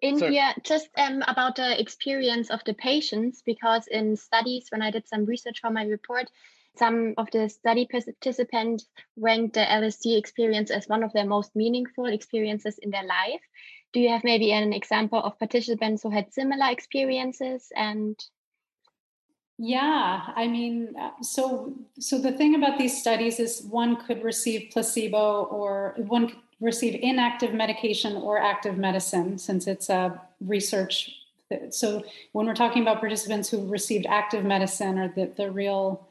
in Sorry. here just um, about the experience of the patients, because in studies, when I did some research for my report, some of the study participants ranked the LSD experience as one of their most meaningful experiences in their life. Do you have maybe an example of participants who had similar experiences and yeah, I mean, uh, so so the thing about these studies is one could receive placebo or one could receive inactive medication or active medicine since it's a research. So when we're talking about participants who received active medicine or the, the real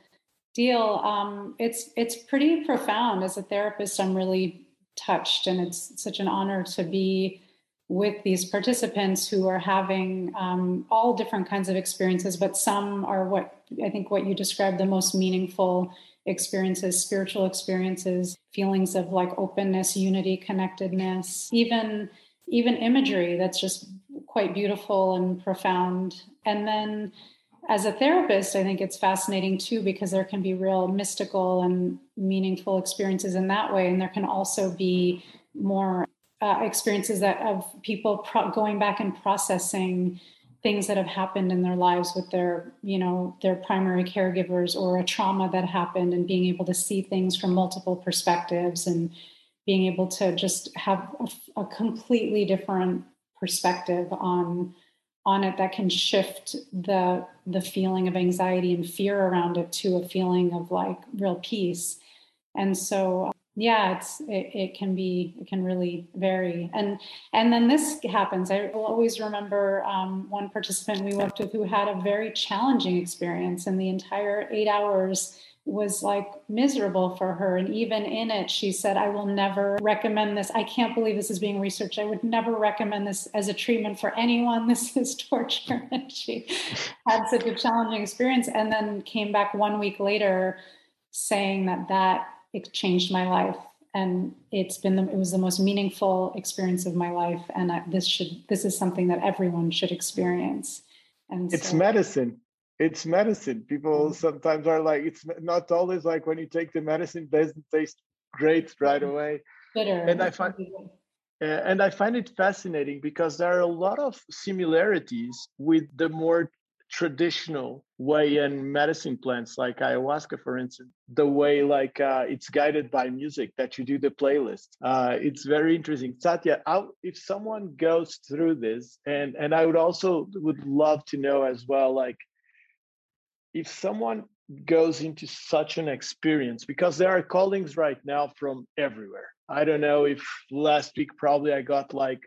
deal, um, it's it's pretty profound. As a therapist, I'm really touched, and it's such an honor to be with these participants who are having um, all different kinds of experiences, but some are what I think what you described the most meaningful experiences, spiritual experiences, feelings of like openness, unity, connectedness, even even imagery that's just quite beautiful and profound. And then as a therapist, I think it's fascinating too because there can be real mystical and meaningful experiences in that way, and there can also be more uh, experiences that of people pro- going back and processing things that have happened in their lives with their you know their primary caregivers or a trauma that happened and being able to see things from multiple perspectives and being able to just have a, a completely different perspective on on it that can shift the the feeling of anxiety and fear around it to a feeling of like real peace. And so yeah it's it, it, can be it can really vary. And and then this happens. I will always remember um, one participant we worked with who had a very challenging experience and the entire eight hours was like miserable for her. And even in it she said i will never recommend this. I can't believe this is being researched. I would never recommend this as a treatment for anyone. This is torture. And she had such a challenging experience and then came back one week later saying that that it changed my life. And it's been the, it was the most meaningful experience of my life. And I, this should this is something that everyone should experience. And it's so, medicine. It's medicine. People mm-hmm. sometimes are like it's not always like when you take the medicine doesn't taste great right mm-hmm. away. Bitter. And i find and i find it fascinating because there are a lot of similarities with the more traditional way in medicine plants like ayahuasca for instance the way like uh, it's guided by music that you do the playlist. Uh, it's very interesting. Satya I'll, if someone goes through this and and i would also would love to know as well like if someone goes into such an experience because there are callings right now from everywhere. I don't know if last week probably i got like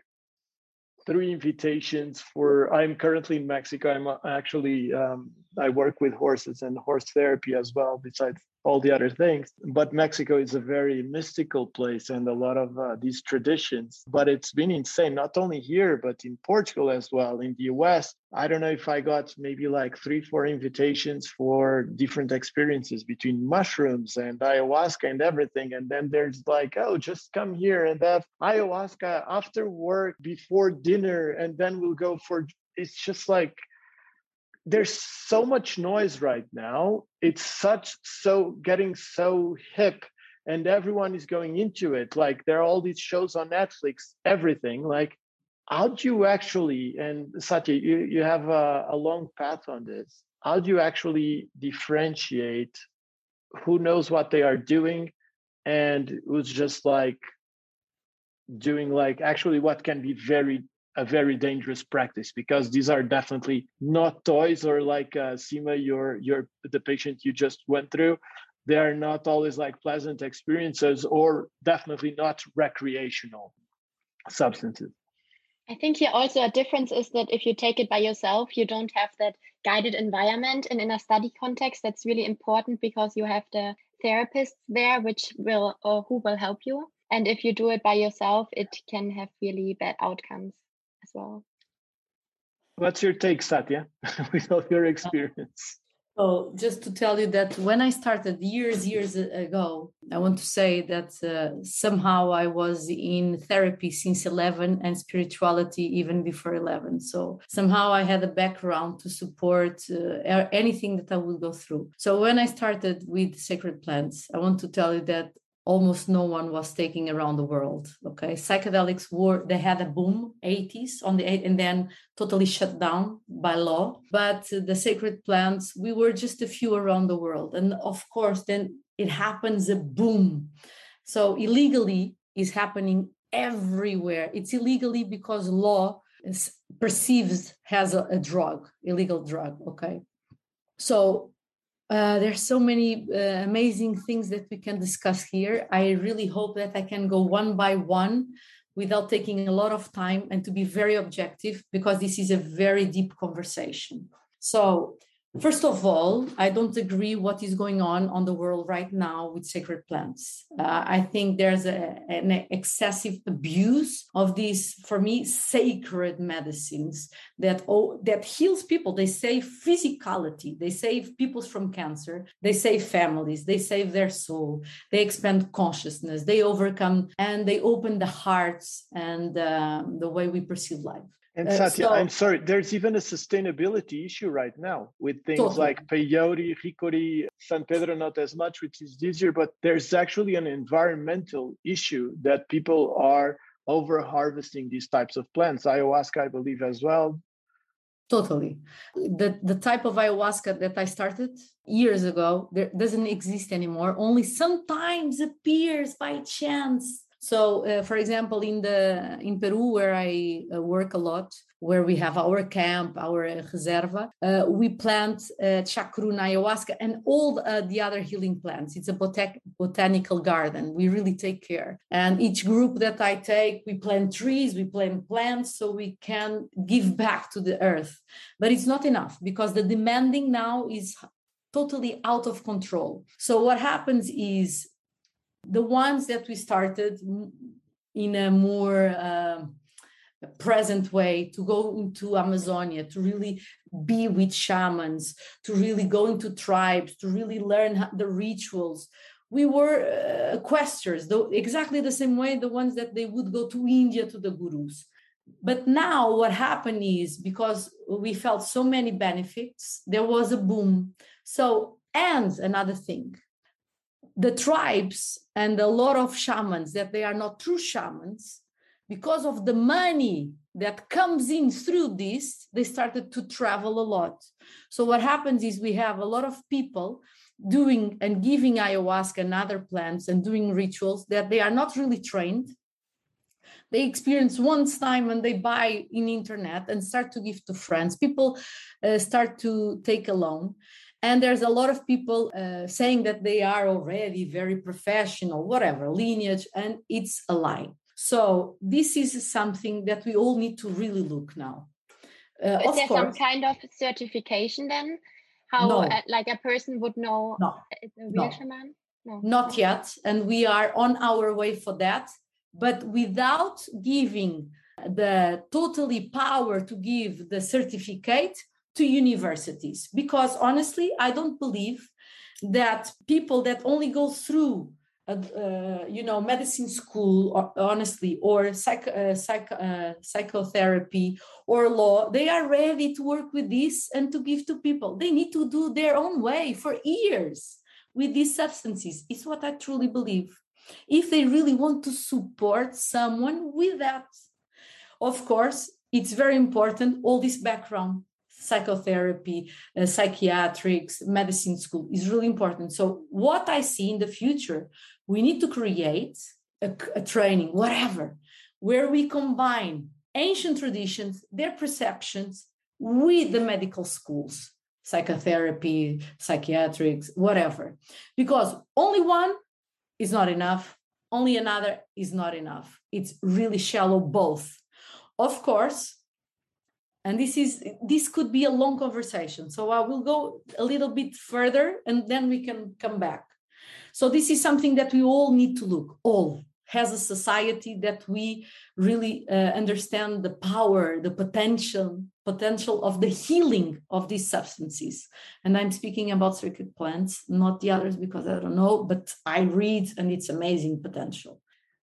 three invitations for i'm currently in mexico. I'm uh, actually um, i work with horses and horse therapy as well besides all the other things. But Mexico is a very mystical place and a lot of uh, these traditions. But it's been insane, not only here, but in Portugal as well, in the US. I don't know if I got maybe like three, four invitations for different experiences between mushrooms and ayahuasca and everything. And then there's like, oh, just come here and have ayahuasca after work, before dinner, and then we'll go for. It's just like there's so much noise right now. It's such so getting so hip and everyone is going into it. Like there are all these shows on netflix everything. Like how do you actually and satya you, you have a, a long path on this. How do you actually differentiate who knows what they are doing and who's just like doing like actually what can be very a very dangerous practice because these are definitely not toys or like uh, Seema, your your the patient you just went through. They are not always like pleasant experiences or definitely not recreational substances. I think here also a difference is that if you take it by yourself, you don't have that guided environment. And in a study context, that's really important because you have the therapists there, which will or who will help you. And if you do it by yourself, it can have really bad outcomes as well. What's your take, Satya, with all your experience? So, just to tell you that when I started years, years ago, I want to say that uh, somehow I was in therapy since 11 and spirituality even before 11. So, somehow I had a background to support uh, anything that I would go through. So, when I started with sacred plants, I want to tell you that almost no one was taking around the world okay? Psychedelics were they had a boom 80s on the and then totally shut down by law. But the sacred plants we were just a few around the world. And of course then it happens a boom. So illegally is happening everywhere. It's illegally because law perceives has a, a drug illegal drug okay? So uh, there's so many uh, amazing things that we can discuss here. I really hope that I can go one by one without taking a lot of time and to be very objective because this is a very deep conversation. So, First of all, I don't agree what is going on on the world right now with sacred plants. Uh, I think there's a, an excessive abuse of these, for me, sacred medicines that oh, that heals people. They save physicality. They save people from cancer. They save families. They save their soul. They expand consciousness. They overcome and they open the hearts and um, the way we perceive life. And uh, Satya, so, I'm sorry, there's even a sustainability issue right now with things totally. like peyote, hikuri, San Pedro, not as much, which is easier, but there's actually an environmental issue that people are over harvesting these types of plants. Ayahuasca, I believe, as well. Totally. The, the type of ayahuasca that I started years ago there doesn't exist anymore, only sometimes appears by chance so, uh, for example, in the in Peru, where I uh, work a lot, where we have our camp, our uh, reserva, we plant uh, chacruna, ayahuasca, and all uh, the other healing plants. It's a botanic botanical garden. We really take care. And each group that I take, we plant trees, we plant plants, so we can give back to the earth. But it's not enough because the demanding now is totally out of control. So what happens is the ones that we started in a more uh, present way to go into Amazonia, to really be with shamans, to really go into tribes, to really learn the rituals. We were uh, questers, though exactly the same way the ones that they would go to India to the gurus. But now what happened is because we felt so many benefits, there was a boom. So, and another thing, the tribes and a lot of shamans that they are not true shamans because of the money that comes in through this they started to travel a lot. So what happens is we have a lot of people doing and giving ayahuasca and other plants and doing rituals that they are not really trained. They experience once time and they buy in internet and start to give to friends. People uh, start to take alone and there's a lot of people uh, saying that they are already very professional whatever lineage and it's a lie. So this is something that we all need to really look now. Uh, is there course, some kind of certification then? How no. uh, like a person would know no. it's a real no. shaman no. Not yet and we are on our way for that. But without giving the totally power to give the certificate to universities. Because honestly i don't believe that people that only go through uh, uh, you know medicine school honestly or psych, uh, psych, uh, psychotherapy or law they are ready to work with this and to give to people. They need to do their own way for years with these substances is what i truly believe. If they really want to support someone with that of course it's very important all this background psychotherapy, uh, psychiatrics, medicine school is really important. So, what I see in the future, we need to create a, a training, whatever, where we combine ancient traditions, their perceptions with the medical schools, psychotherapy, psychiatrics, whatever. Because only one is not enough, only another is not enough. It's really shallow, both. Of course, and this is this could be a long conversation so i will go a little bit further and then we can come back so this is something that we all need to look all as a society that we really uh, understand the power, the potential, potential of the healing of these substances. And I'm speaking about sacred plants, not the others because I don't know, but I read and it's amazing potential.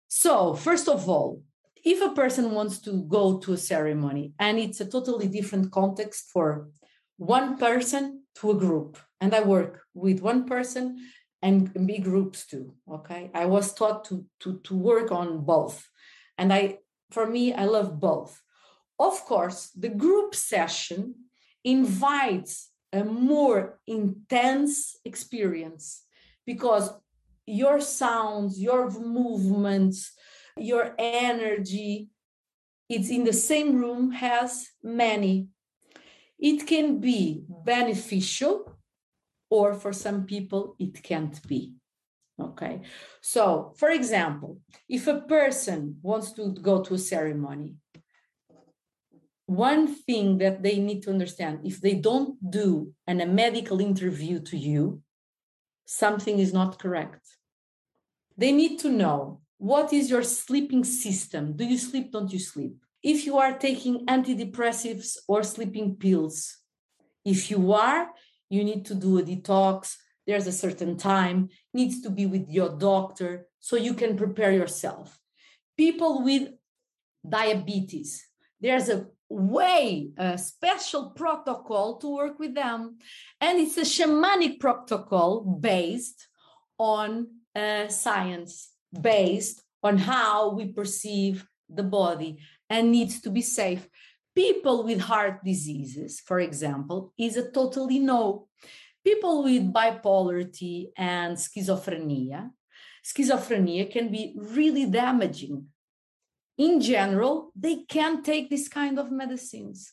So, first of all, if a person wants to go to a ceremony and it's a totally different context for one person to a group, and I work with one person and big groups too. Okay. I was taught to, to, to work on both. And I for me, I love both. Of course, the group session invites a more intense experience because your sounds, your movements, your energy, it's in the same room has many. It can be beneficial, or for some people, it can't be. Okay. So, for example, if a person wants to go to a ceremony, one thing that they need to understand if they don't do an, a medical interview to you, something is not correct. They need to know what is your sleeping system? Do you sleep? Don't you sleep? If you are taking antidepressives or sleeping pills, if you are, you need to do a detox. There's a certain time, needs to be with your doctor so you can prepare yourself. People with diabetes, there's a way, a special protocol to work with them. And it's a shamanic protocol based on uh, science based on how we perceive the body and needs to be safe. People with heart diseases, for example, is a totally no. People with bipolarity and schizophrenia, schizophrenia can be really damaging. In general, they can't take this kind of medicines.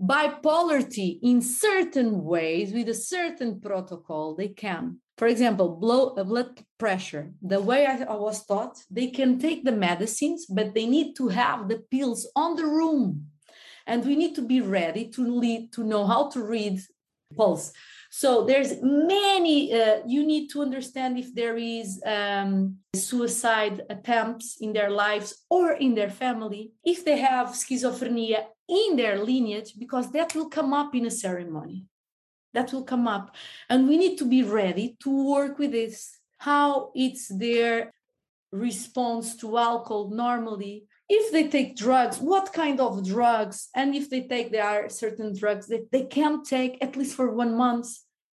Bipolarity, in certain ways, with a certain protocol, they can for example, blow, uh, blood pressure, the way I, I was taught, they can take the medicines, but they need to have the pills on the room. And we need to be ready to lead, to know how to read pulse. So there's many, uh, you need to understand if there is um, suicide attempts in their lives or in their family, if they have schizophrenia in their lineage, because that will come up in a ceremony. That will come up. And we need to be ready to work with this how it's their response to alcohol normally. If they take drugs what kind of drugs? And if they take there are certain drugs that they can take at least for one month.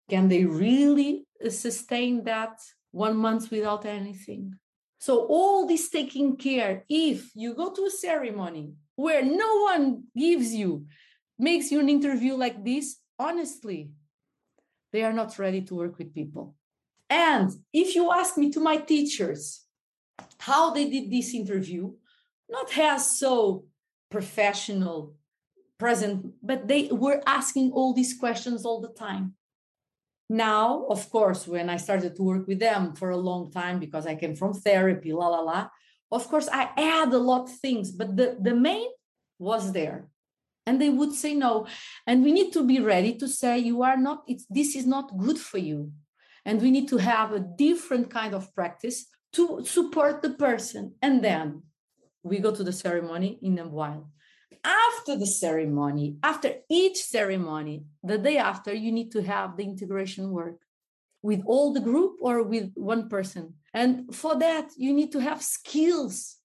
Can they really sustain that one month without anything? So all this taking care if you go to a ceremony where no one gives you makes you an interview like this honestly they are not ready to work with people. And if you ask me to my teachers how they did this interview, not as so professional, present, but they were asking all these questions all the time. Now, of course, when I started to work with them for a long time because I came from therapy, la la la, of course, I add a lot of things, but the, the main was there. And they would say no. And we need to be ready to say you are not it's this is not good for you. And we need to have a different kind of practice to support the person. And then we go to the ceremony in a while. After the ceremony after each ceremony the day after you need to have the integration work with all the group or with one person and for that you need to have skills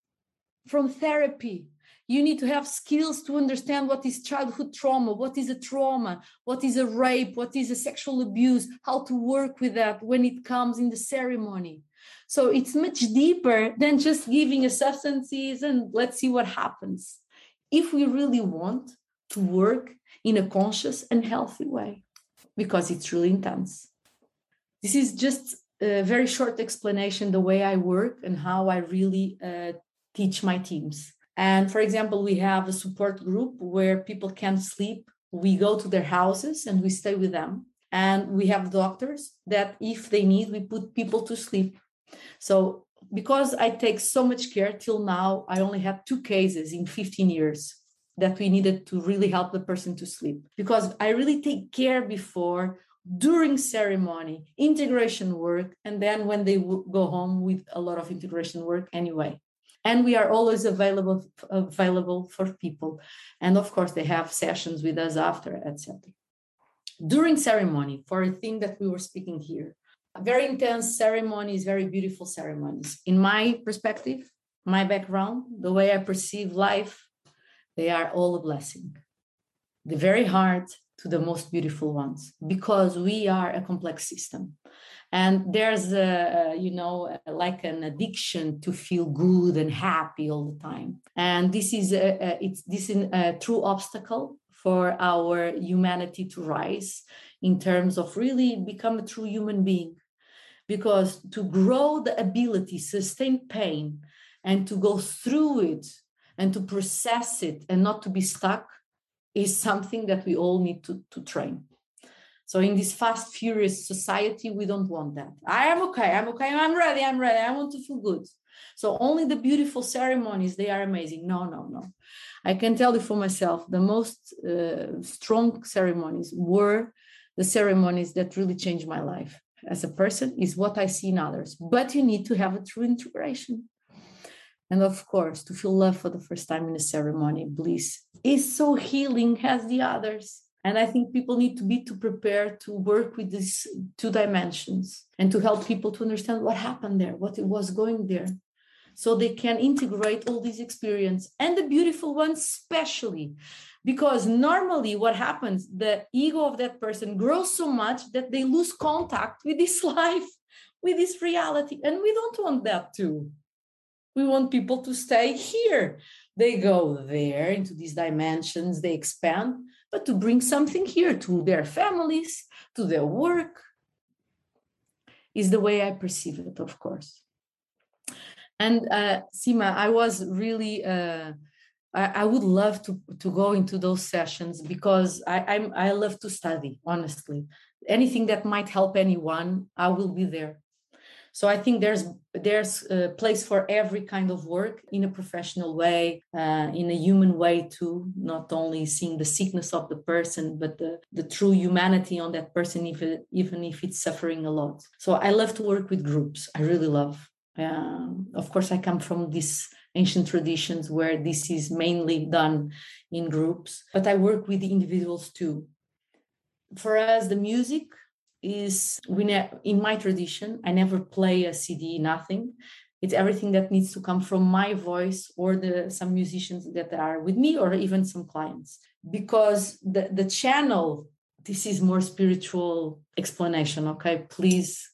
from therapy you need to have skills to understand what is childhood trauma, what is a trauma, what is a rape, what is a sexual abuse, how to work with that when it comes in the ceremony. So it's much deeper than just giving a substances and let's see what happens. If we really want to work in a conscious and healthy way, because it's really intense. This is just a very short explanation the way I work and how I really uh, teach my teams. And for example, we have a support group where people can sleep. We go to their houses and we stay with them. And we have doctors that, if they need, we put people to sleep. So, because I take so much care till now, I only had two cases in 15 years that we needed to really help the person to sleep because I really take care before during ceremony, integration work, and then when they go home with a lot of integration work anyway. And we are always available available for people, and of course they have sessions with us after, etc. During ceremony, for a thing that we were speaking here, very intense ceremonies, very beautiful ceremonies. In my perspective, my background, the way I perceive life, they are all a blessing. The very hard to the most beautiful ones, because we are a complex system. And there's a, you know, like an addiction to feel good and happy all the time. And this is a, a it's this is a true obstacle for our humanity to rise in terms of really become a true human being because to grow the ability sustain pain and to go through it and to process it and not to be stuck is something that we all need to, to train. So in this fast furious society we don't want that. I am okay i'm okay i'm ready i'm ready i want to feel good. So only the beautiful ceremonies they are amazing. No no no. I can tell you for myself the most uh, strong ceremonies were the ceremonies that really changed my life as a person is what I see in others. But you need to have a true integration. And of course, to feel love for the first time in a ceremony, bliss is so healing as the others. And I think people need to be to prepare to work with these two dimensions and to help people to understand what happened there, what it was going there. So they can integrate all these experience and the beautiful ones, especially because normally what happens the ego of that person grows so much that they lose contact with this life with this reality and we don't want that too we want people to stay here they go there into these dimensions they expand but to bring something here to their families to their work is the way i perceive it of course and uh, seema i was really uh, I, I, would love to to go into those sessions because I, I'm I love to study honestly. Anything that might help anyone, I will be there. So I think there's there's a place for every kind of work in a professional way, uh, in a human way too. Not only seeing the sickness of the person, but the, the true humanity on that person, even even if it's suffering a lot. So I love to work with groups. I really love. Um, of course, I come from this ancient traditions where this is mainly done in groups, but I work with individuals too. For us, the music is we ne- in my tradition, I never play a CD, nothing. It's everything that needs to come from my voice or the some musicians that are with me or even some clients. Because the, the channel, this is more spiritual explanation. Okay, please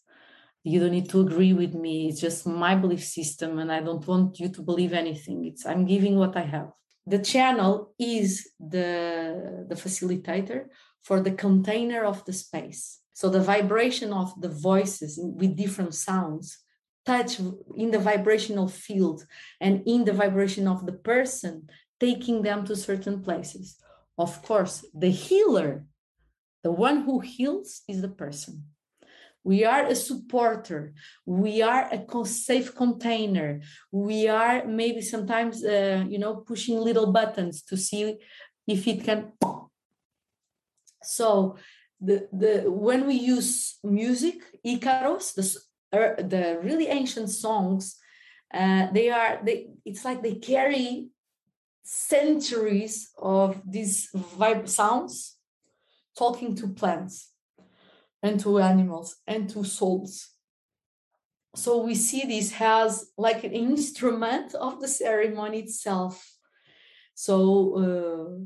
you don't need to agree with me it's just my belief system and i don't want you to believe anything it's i'm giving what i have the channel is the the facilitator for the container of the space so the vibration of the voices with different sounds touch in the vibrational field and in the vibration of the person taking them to certain places. Of course the healer the one who heals is the person. We are a supporter. We are a safe container. We are maybe sometimes uh, you know pushing little buttons to see if it can. So the the when we use music icaros the uh, the really ancient songs uh, they are they it's like they carry centuries of these vibe sounds talking to plants and to animals and to souls. So we see this as like an instrument of the ceremony itself. So uh,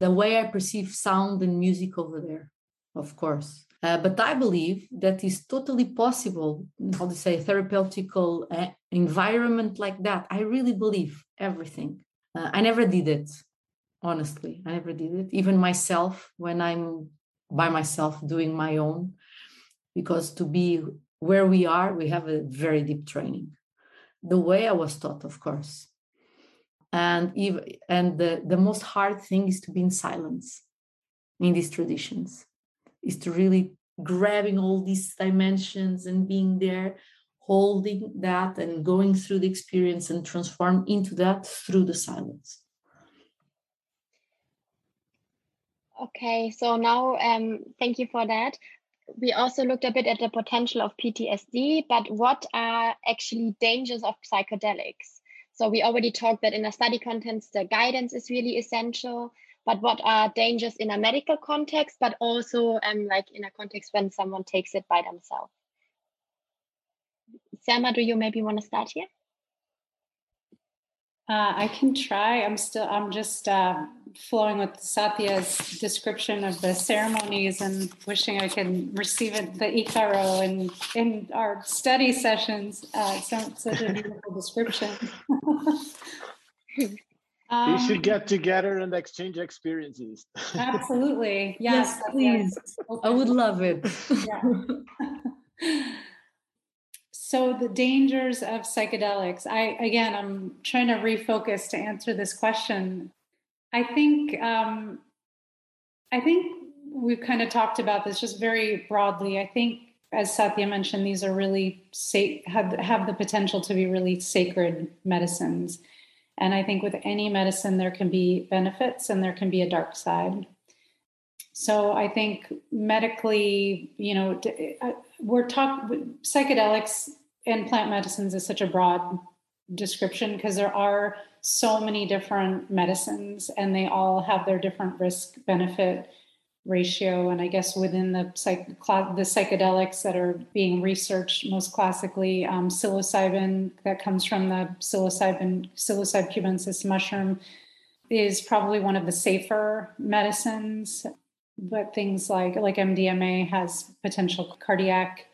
the way I perceive sound and music over there, of course. Uh, but I believe that is totally possible, how to say, therapeutical uh, environment like that. I really believe everything. Uh, I never did it, honestly. I never did it. Even myself, when I'm by myself doing my own because to be where we are we have a very deep training the way i was taught of course and even and the, the most hard thing is to be in silence in these traditions is to really grabbing all these dimensions and being there holding that and going through the experience and transform into that through the silence Okay, so now um, thank you for that. We also looked a bit at the potential of PTSD, but what are actually dangers of psychedelics? So we already talked that in a study context, the guidance is really essential. But what are dangers in a medical context, but also um, like in a context when someone takes it by themselves? Seema, do you maybe want to start here? Uh, I can try. I'm still. I'm just uh, flowing with Satya's description of the ceremonies and wishing I could receive it, the Icaro in in our study sessions. Uh, so, such a beautiful description. um, we should get together and exchange experiences. absolutely. Yes, yes please. I would love it. yeah. So the dangers of psychedelics. I again, I'm trying to refocus to answer this question. I think um, I think we've kind of talked about this just very broadly. I think, as Satya mentioned, these are really sa- have have the potential to be really sacred medicines. And I think with any medicine, there can be benefits and there can be a dark side. So I think medically, you know, uh, we're talking psychedelics and plant medicines is such a broad description because there are so many different medicines and they all have their different risk benefit ratio. And i guess within the psych the psychedelics that are being researched most classically um, psilocybin that comes from the psilocybin psilocybe cubensis mushroom is probably one of the safer medicines but things like like mdma has potential cardiac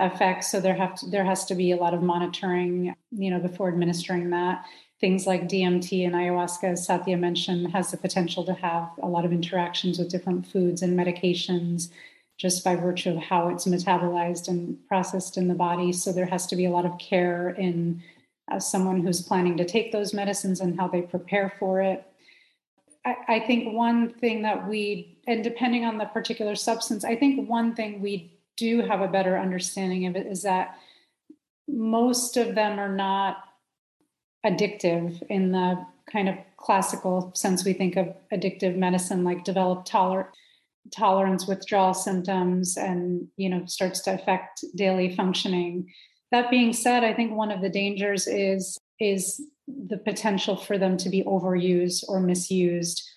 effects. So there have to, there has to be a lot of monitoring, you know, before administering that. Things like DMT and ayahuasca, as Satya mentioned, has the potential to have a lot of interactions with different foods and medications just by virtue of how it's metabolized and processed in the body. So there has to be a lot of care in uh, someone who's planning to take those medicines and how they prepare for it. I, I think one thing that we, and depending on the particular substance, I think one thing we do have a better understanding of it is that most of them are not addictive in the kind of classical sense we think of addictive medicine like develop toler- tolerance withdrawal symptoms and you know starts to affect daily functioning. That being said i think one of the dangers is is the potential for them to be overused or misused.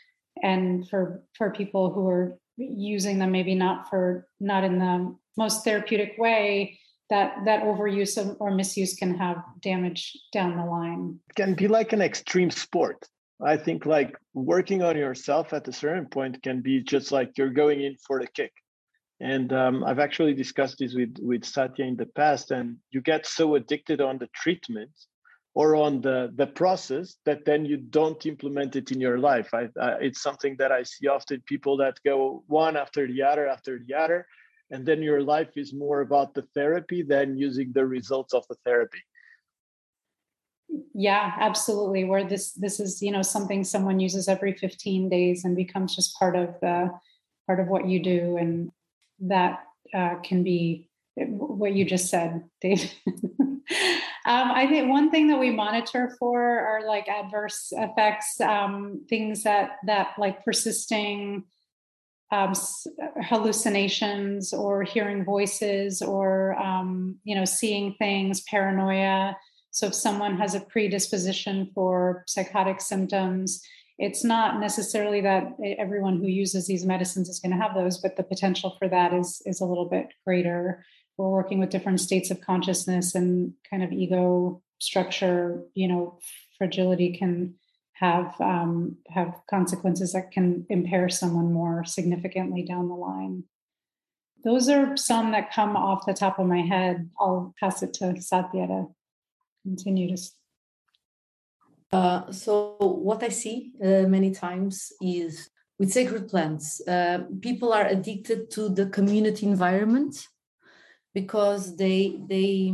And for for people who are using them maybe not for not in the most therapeutic way that that overuse of, or misuse can have damage down the line. It can be like an extreme sport. I think like working on yourself at a certain point can be just like you're going in for the kick. And um, i've actually discussed this with with satya in the past and you get so addicted on the treatment or on the the process that then you don't implement it in your life. I, I, it's something that i see often people that go one after the other after the other and then your life is more about the therapy than using the results of the therapy. Yeah absolutely. Where this this is you know something someone uses every 15 days and becomes just part of the part of what you do and that uh, can be what you just said dave. Um, i think one thing that we monitor for are like adverse effects um, things that that like persisting um, hallucinations or hearing voices or um, you know seeing things paranoia. So if someone has a predisposition for psychotic symptoms it's not necessarily that everyone who uses these medicines is going to have those but the potential for that is is a little bit greater. We're working with different states of consciousness and kind of ego structure you know fragility can have um, have consequences that can impair someone more significantly down the line. Those are some that come off the top of my head. I'll pass it to Satya to continue to. Uh, so what I see uh, many times is with sacred plants, uh, people are addicted to the community environment because they they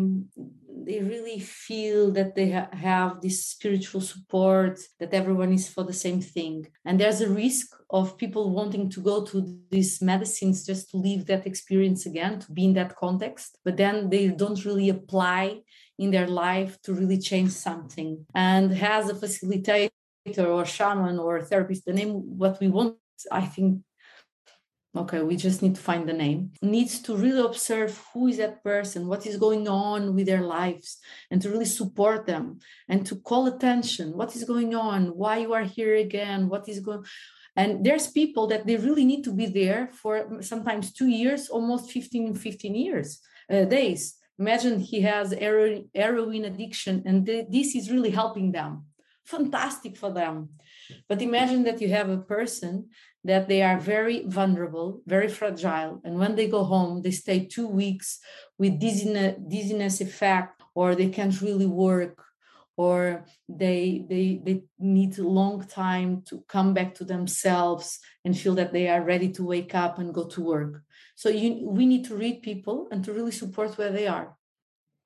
they really feel that they ha- have this spiritual support that everyone is for the same thing. And there's a risk of people wanting to go to these medicines just to live that experience again to be in that context but then they don't really apply in their life to really change something. And as a facilitator or shaman or therapist the name what we want i think okay we just need to find the name. Needs to really observe who is that person what is going on with their lives and to really support them and to call attention. What is going on? Why you are here again? What is going and there's people that they really need to be there for sometimes two years almost 15 15 years uh, days. Imagine he has heroin addiction and this is really helping them. Fantastic for them. But imagine that you have a person that they are very vulnerable, very fragile. And when they go home, they stay two weeks with dizziness, dizziness effect, or they can't really work, or they, they, they need a long time to come back to themselves and feel that they are ready to wake up and go to work. So you, we need to read people and to really support where they are.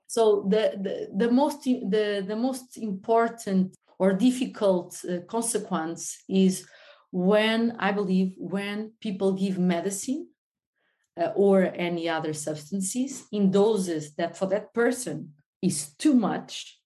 So the, the, the, most, the, the most important or difficult uh, consequence is when I believe when people give medicine uh, or any other substances in doses that for that person is too much,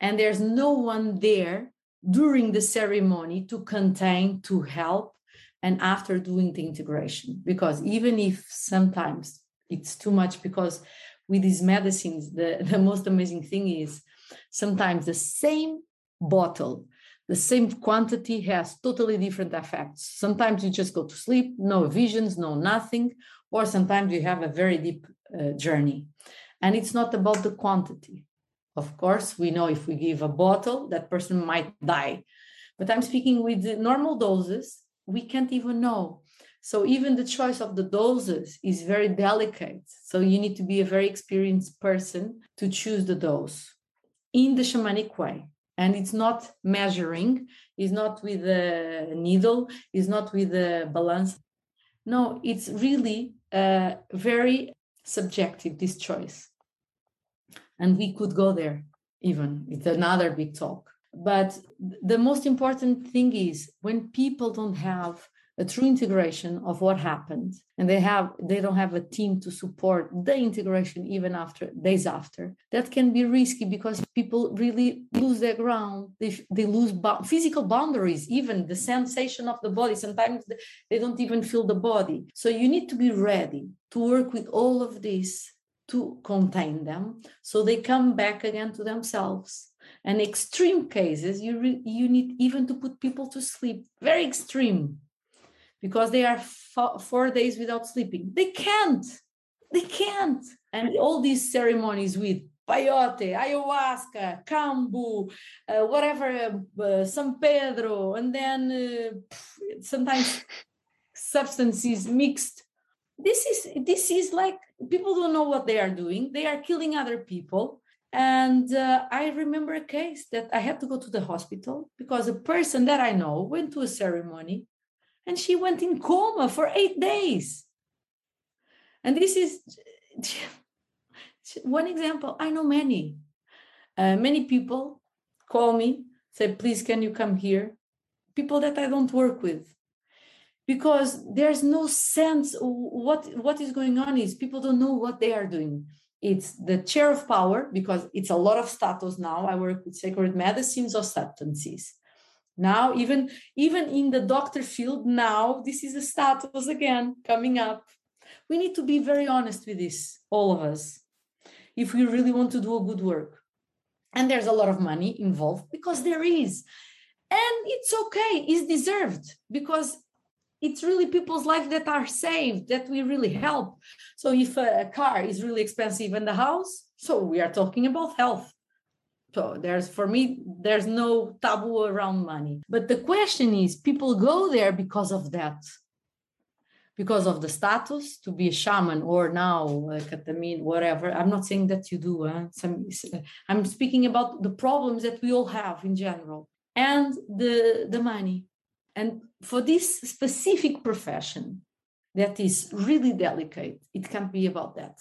and there's no one there during the ceremony to contain, to help, and after doing the integration. Because even if sometimes it's too much, because with these medicines, the, the most amazing thing is sometimes the same bottle the same quantity has totally different effects. Sometimes you just go to sleep, no visions, no nothing, or sometimes you have a very deep uh, journey. And it's not about the quantity. Of course, we know if we give a bottle, that person might die. But I'm speaking with the normal doses, we can't even know. So even the choice of the doses is very delicate. So you need to be a very experienced person to choose the dose in the shamanic way and it's not measuring it's not with a needle it's not with a balance. No it's really very subjective this choice. And we could go there even. It's another big talk. But the most important thing is when people don't have a true integration of what happened. And they have they don't have a team to support the integration even after days after. That can be risky because people really lose their ground. They, they lose physical boundaries even the sensation of the body. Sometimes they don't even feel the body. So you need to be ready to work with all of this to contain them so they come back again to themselves. And extreme cases you re, you need even to put people to sleep. Very extreme because they are four days without sleeping. They can't. They can't. And all these ceremonies with peyote, ayahuasca, kambo, uh, whatever, uh, San Pedro, and then uh, sometimes substances mixed. This is this is like people don't know what they are doing. They are killing other people. And uh, I remember a case that I had to go to the hospital because a person that I know went to a ceremony and she went in coma for eight days. And this is one example. I know many. Uh, many people call me, say, please, can you come here? People that I don't work with. Because there's no sense what what is going on is people don't know what they are doing. It's the chair of power because it's a lot of status now. I work with sacred medicines or substances now even even in the doctor field now this is a status again coming up. We need to be very honest with this all of us if we really want to do a good work. And there's a lot of money involved because there is. And it's okay it's deserved because it's really people's life that are saved that we really help. So if a car is really expensive in the house so we are talking about health so there's for me there's no taboo around money. But the question is people go there because of that. Because of the status to be a shaman or now a whatever. I'm not saying that you do huh? Some, i'm speaking about the problems that we all have in general and the the money. And for this specific profession that is really delicate it can't be about that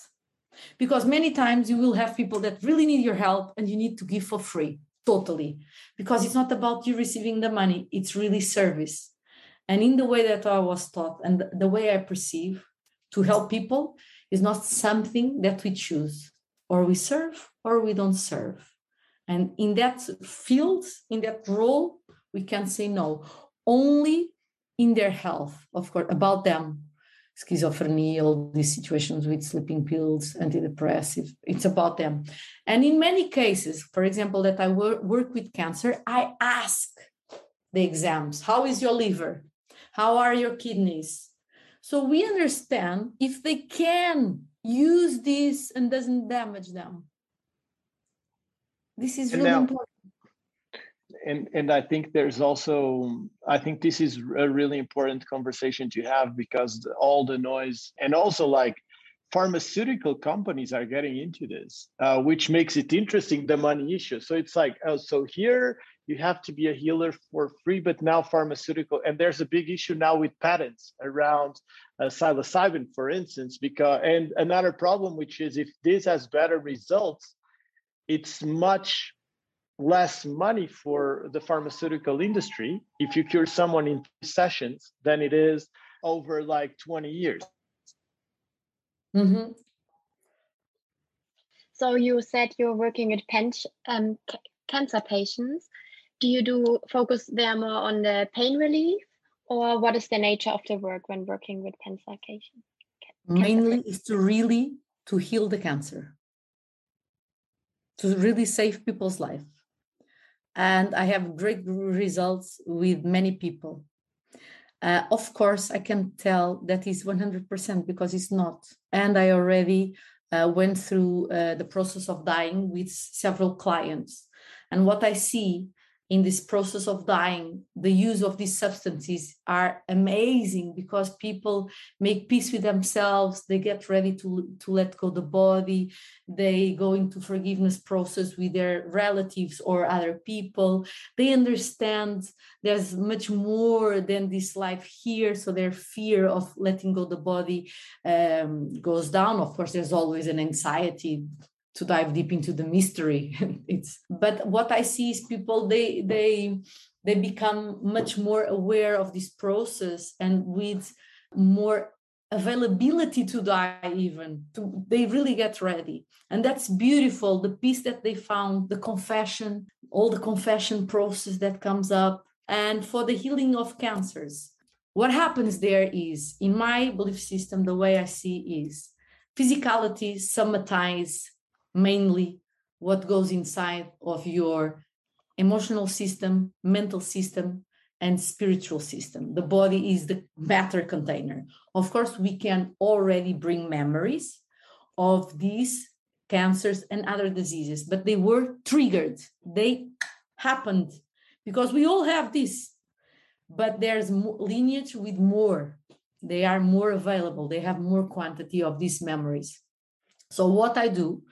because many times you will have people that really need your help and you need to give for free totally. Because it's not about you receiving the money it's really service. And in the way that i was taught and the way i perceive to help people is not something that we choose. Or we serve or we don't serve. And in that field in that role we can say no. Only in their health of course about them schizophrenia, all these situations with sleeping pills, antidepressive. It's about them. And in many cases, for example, that I wor- work with cancer, I ask the exams how is your liver? How are your kidneys? So we understand if they can use this and doesn't damage them. This is really now, important and and i think there's also i think this is a really important conversation to have because all the noise and also like pharmaceutical companies are getting into this uh, which makes it interesting the money issue. So it's like oh so here you have to be a healer for free but now pharmaceutical and there's a big issue now with patents around uh, psilocybin for instance because and another problem which is if this has better results it's much less money for the pharmaceutical industry if you cure someone in sessions than it is over like 20 years. Mm-hmm. So you said you're working with pen- um, c- cancer patients. Do you do focus there more on the pain relief, or what is the nature of the work when working with cancer patients? Mainly is to really to heal the cancer, to really save people's life and I have great results with many people. Uh, of course, I can tell that is 100% because it's not. And I already uh, went through uh, the process of dying with several clients. And what I see in this process of dying the use of these substances are amazing because people make peace with themselves they get ready to, to let go the body they go into forgiveness process with their relatives or other people. They understand there's much more than this life here so their fear of letting go the body um, goes down. Of course there's always an anxiety to dive deep into the mystery. It's but what i see is people they they they become much more aware of this process and with more availability to die even to, they really get ready. And that's beautiful the peace that they found the confession all the confession process that comes up. And for the healing of cancers what happens there is in my belief system the way i see is physicality somatize mainly what goes inside of your emotional system, mental system, and spiritual system. The body is the matter container. Of course, we can already bring memories of these cancers and other diseases, but they were triggered. They happened because we all have this, but there's lineage with more. They are more available. They have more quantity of these memories. So what I do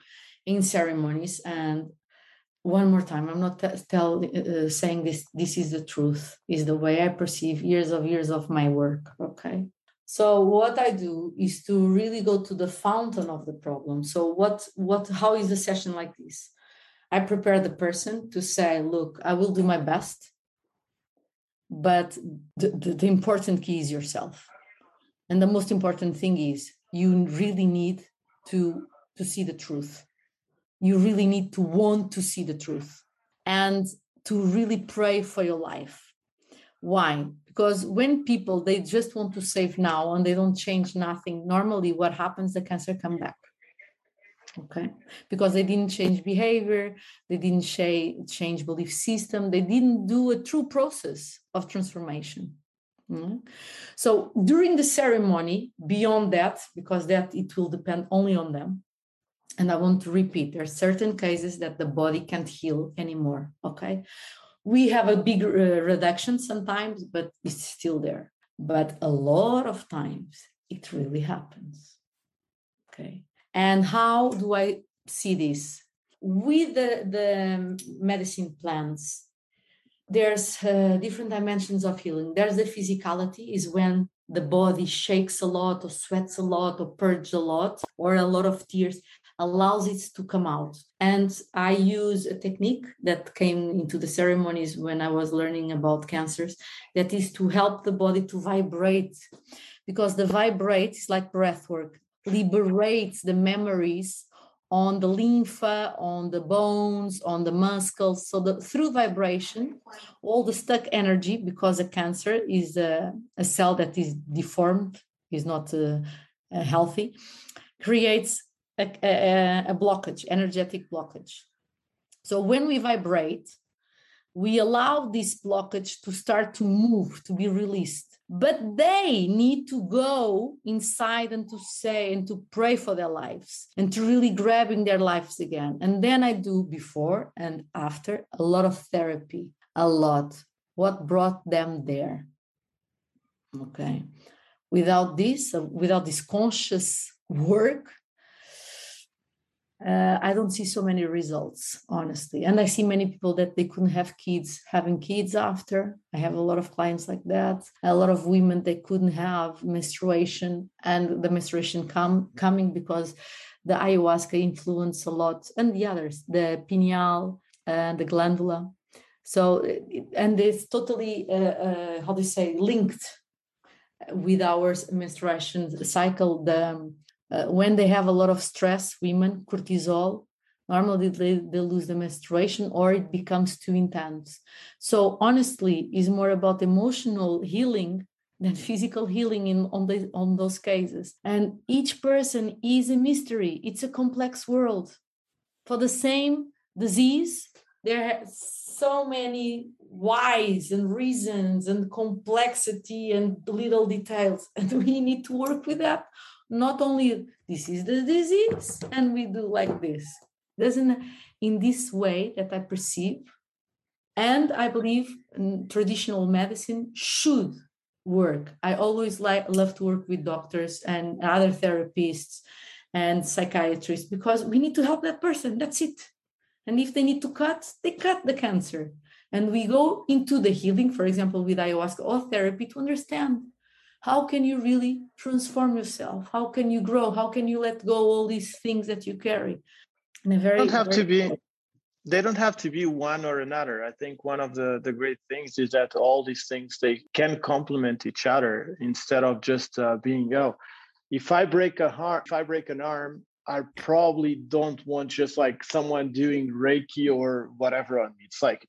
in ceremonies and one more time i'm not tell uh, saying this this is the truth is the way i perceive years of years of my work okay? So what i do is to really go to the fountain of the problem. So what what how is a session like this? I prepare the person to say look i will do my best but the, the, the important key is yourself. And the most important thing is you really need to to see the truth you really need to want to see the truth and to really pray for your life. Why? Because when people they just want to save now and they don't change nothing normally what happens the cancer come back. Okay? Because they didn't change behavior they didn't change belief system they didn't do a true process of transformation. Mm-hmm. so during the ceremony beyond that because that it will depend only on them and I want to repeat, there are certain cases that the body can't heal anymore. Okay. We have a big uh, reduction sometimes, but it's still there. But a lot of times it really happens. Okay. And how do I see this? With the, the medicine plants, there's uh, different dimensions of healing. There's the physicality, is when the body shakes a lot, or sweats a lot, or purges a lot, or a lot of tears allows it to come out. And I use a technique that came into the ceremonies when I was learning about cancers that is to help the body to vibrate because the vibrate is like breath work, liberates the memories on the lymph, on the bones, on the muscles. So the, through vibration, all the stuck energy, because a cancer is a, a cell that is deformed is not uh, uh, healthy, creates a, a, a blockage, energetic blockage. So when we vibrate, we allow this blockage to start to move, to be released. But they need to go inside and to say and to pray for their lives and to really grabbing their lives again. And then I do before and after a lot of therapy, a lot. What brought them there? Okay. Without this, uh, without this conscious work, uh, I don't see so many results, honestly. And I see many people that they couldn't have kids, having kids after. I have a lot of clients like that. A lot of women they couldn't have menstruation, and the menstruation come coming because the ayahuasca influence a lot, and the others, the pineal and the glandula. So, and it's totally, uh, uh, how do you say, linked with our menstruation cycle. The uh, when they have a lot of stress, women, cortisol, normally they, they lose the menstruation or it becomes too intense. So honestly, is more about emotional healing than physical healing in on, the, on those cases. And each person is a mystery. It's a complex world. For the same disease, there are so many whys and reasons and complexity and little details. And we need to work with that not only this is the disease and we do like this. Doesn't in this way that i perceive and i believe mm, traditional medicine should work. I always like love to work with doctors and other therapists and psychiatrists because we need to help that person that's it. And if they need to cut they cut the cancer. And we go into the healing for example with ayahuasca or therapy to understand how can you really transform yourself? How can you grow? How can you let go all these things that you carry? In a very don't have very to be they don't have to be one or another. I think one of the the great things is that all these things they can complement each other instead of just uh, being oh if i break a heart if i break an arm i probably don't want just like someone doing reiki or whatever on me. It's like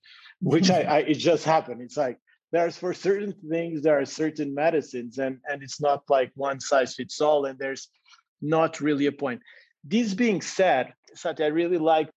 which I, I it just happened. It's like there's for certain things there are certain medicines and and it's not like one size fits all and there's not really a point this being said Sati, i really like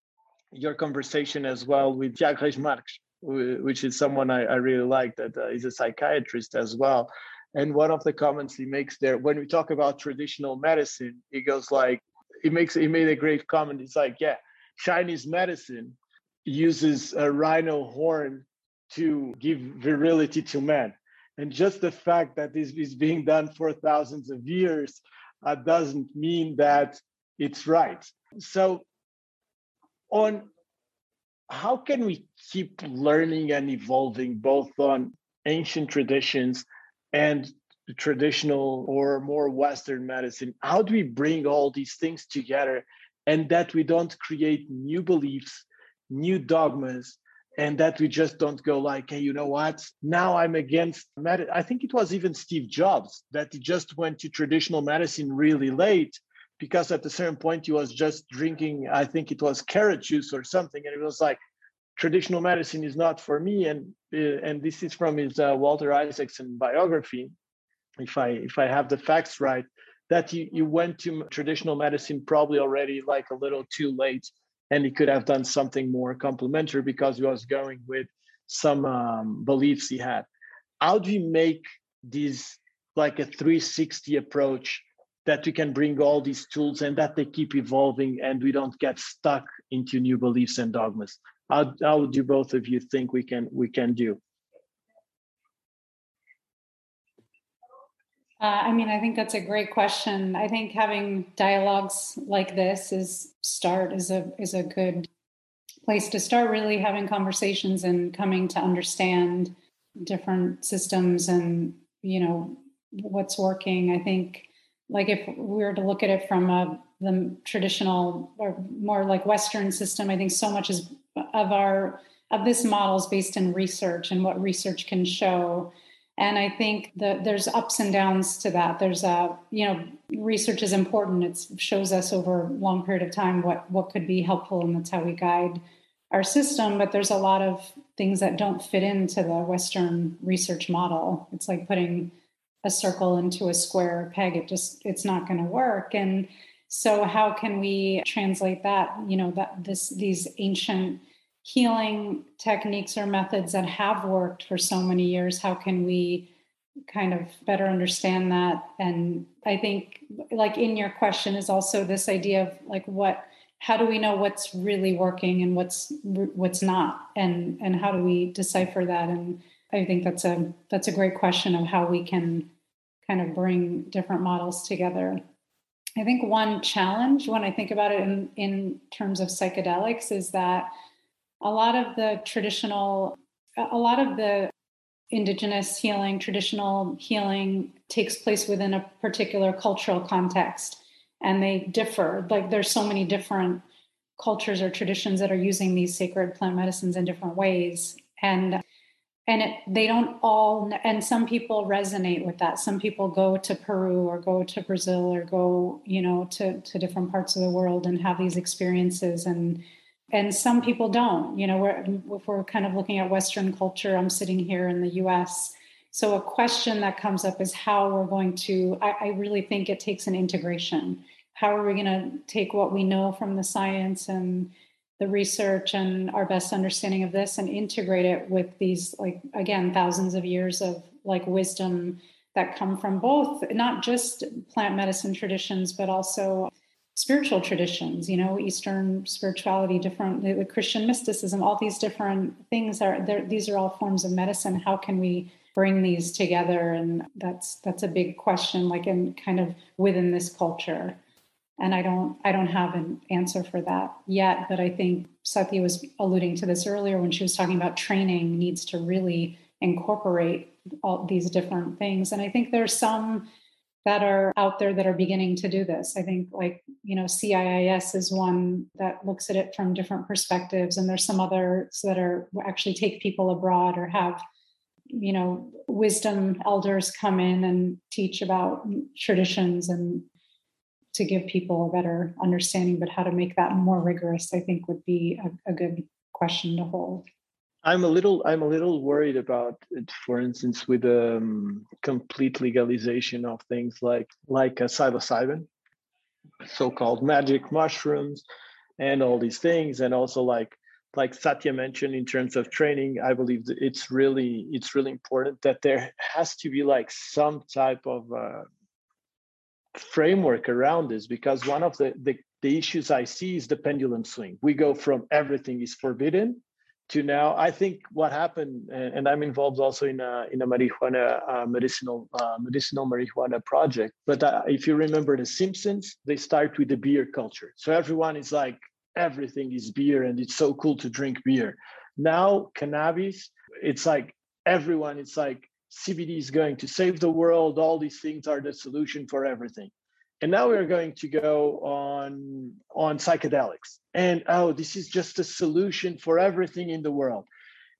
your conversation as well with Reis Marques, which is someone I, I really like that uh, is a psychiatrist as well. And one of the comments he makes there, when we talk about traditional medicine, he goes like, he makes he made a great comment. It's like, yeah, Chinese medicine uses a rhino horn to give virility to men. And just the fact that this is being done for thousands of years uh, doesn't mean that it's right. So, on how can we keep learning and evolving both on ancient traditions and traditional or more Western medicine? How do we bring all these things together and that we don't create new beliefs, new dogmas, and that we just don't go like hey you know what? Now i'm against med i think it was even steve jobs that he just went to traditional medicine really late because at a certain point he was just drinking i think it was carrot juice or something and it was like traditional medicine is not for me and uh, and this is from his uh, walter isaacson biography if i if i have the facts right that you, you went to traditional medicine probably already like a little too late and he could have done something more complementary because he was going with some um, beliefs he had. How do you make this like a 360 approach that we can bring all these tools and that they keep evolving and we don't get stuck into new beliefs and dogmas? How, how do both of you think we can we can do? Uh, I mean, I think that's a great question. I think having dialogues like this is start is a is a good place to start. Really having conversations and coming to understand different systems and you know what's working. I think, like if we were to look at it from a the traditional or more like Western system, I think so much is of our of this model is based in research and what research can show and i think that there's ups and downs to that. There's a you know research is important. It shows us over a long period of time what what could be helpful and that's how we guide our system. But there's a lot of things that don't fit into the western research model. It's like putting a circle into a square peg. It just it's not going to work. And so how can we translate that you know that this these ancient healing techniques or methods that have worked for so many years how can we kind of better understand that? And i think like in your question is also this idea of like what how do we know what's really working and what's what's not? And and how do we decipher that? And i think that's a that's a great question of how we can kind of bring different models together. I think one challenge when i think about it in in terms of psychedelics is that a lot of the traditional a lot of the indigenous healing, traditional healing takes place within a particular cultural context and they differ. Like there's so many different cultures or traditions that are using these sacred plant medicines in different ways. And and it, they don't all and some people resonate with that some people go to peru or go to brazil or go you know to, to different parts of the world and have these experiences and and some people don't you know we're, if we're kind of looking at western culture i'm sitting here in the us so a question that comes up is how we're going to i, I really think it takes an integration. How are we going to take what we know from the science and the research and our best understanding of this and integrate it with these like again thousands of years of like wisdom that come from both not just plant medicine traditions but also spiritual traditions you know eastern spirituality different the, the christian mysticism all these different things are these are all forms of medicine. How can we bring these together? And that's that's a big question like in kind of within this culture. And i don't i don't have an answer for that yet but i think satya was alluding to this earlier when she was talking about training needs to really incorporate all these different things. And i think there's some that are out there that are beginning to do this. I think, like, you know, CIIS is one that looks at it from different perspectives, and there's some others that are actually take people abroad or have, you know, wisdom elders come in and teach about traditions and to give people a better understanding. But how to make that more rigorous, I think, would be a, a good question to hold. I'm a little I'm a little worried about it, for instance, with the um, complete legalization of things like like a psilocybin, so-called magic mushrooms, and all these things, and also like like Satya mentioned in terms of training, I believe it's really it's really important that there has to be like some type of uh, framework around this because one of the, the the issues I see is the pendulum swing. We go from everything is forbidden to now. I think what happened, and I'm involved also in a in a marijuana uh, medicinal uh, medicinal marijuana project. But uh, if you remember The Simpsons, they start with the beer culture. So everyone is like everything is beer, and it's so cool to drink beer. Now cannabis, it's like everyone. It's like CBD is going to save the world. All these things are the solution for everything and now we're going to go on on psychedelics. And oh this is just a solution for everything in the world.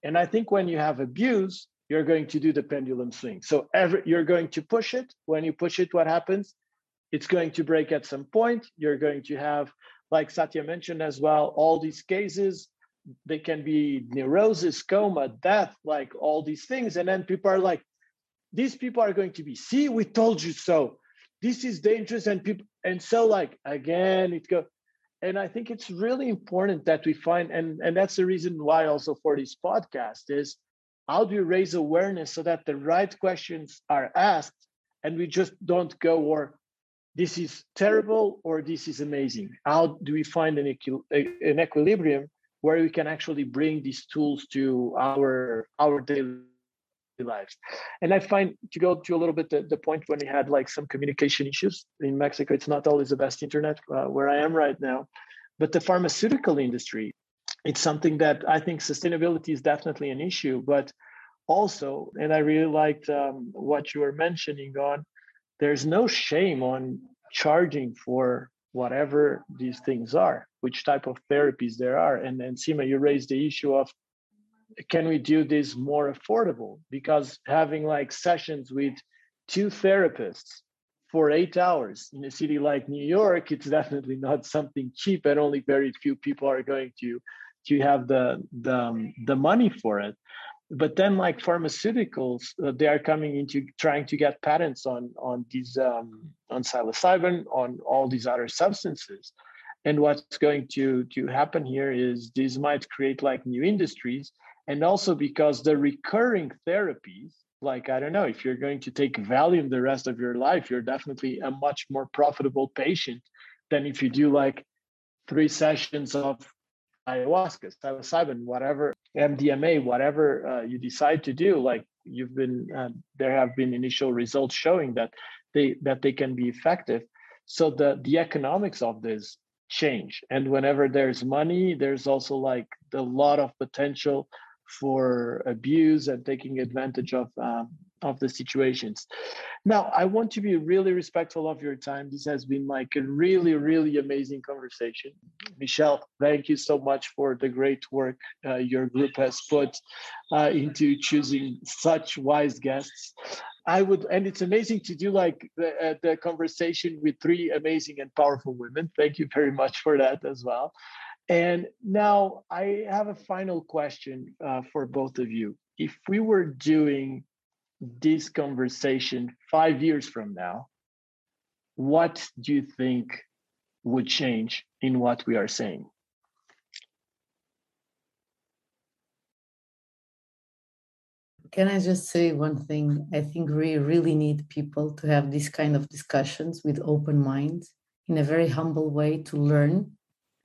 And i think when you have abuse you're going to do the pendulum swing. So every, you're going to push it. When you push it what happens? It's going to break at some point. You're going to have like satya mentioned as well all these cases. They can be neurosis coma death like all these things. And then people are like these people are going to be see we told you so this is dangerous and people and so like again it go and i think it's really important that we find and and that's the reason why also for this podcast is how do we raise awareness so that the right questions are asked and we just don't go or this is terrible or this is amazing. How do we find an, an equilibrium where we can actually bring these tools to our our daily lives. And I find to go to a little bit the, the point when we had like some communication issues in Mexico, it's not always the best internet uh, where I am right now, but the pharmaceutical industry, it's something that I think sustainability is definitely an issue, but also, and I really liked um, what you were mentioning on, there's no shame on charging for whatever these things are, which type of therapies there are. And then Seema, you raised the issue of can we do this more affordable? Because having like sessions with two therapists for eight hours in a city like New York, it's definitely not something cheap, and only very few people are going to to have the the, um, the money for it. but then like pharmaceuticals uh, they are coming into trying to get patents on on these um, on psilocybin on all these other substances and what's going to to happen here is this might create like new industries and also because the recurring therapies like i don't know if you're going to take valium the rest of your life you're definitely a much more profitable patient than if you do like three sessions of ayahuasca, psilocybin, whatever, MDMA, whatever uh, you decide to do, like you've been, uh, there have been initial results showing that they that they can be effective. So the the economics of this change, and whenever there's money, there's also like a lot of potential for abuse and taking advantage of um, of the situations. Now, I want to be really respectful of your time. This has been like a really, really amazing conversation. Michelle, thank you so much for the great work uh, your group has put uh, into choosing such wise guests. I would, and it's amazing to do like the, uh, the conversation with three amazing and powerful women. Thank you very much for that as well. And now I have a final question uh, for both of you. If we were doing this conversation five years from now, what do you think would change in what we are saying? Can I just say one thing? I think we really need people to have these kind of discussions with open minds in a very humble way to learn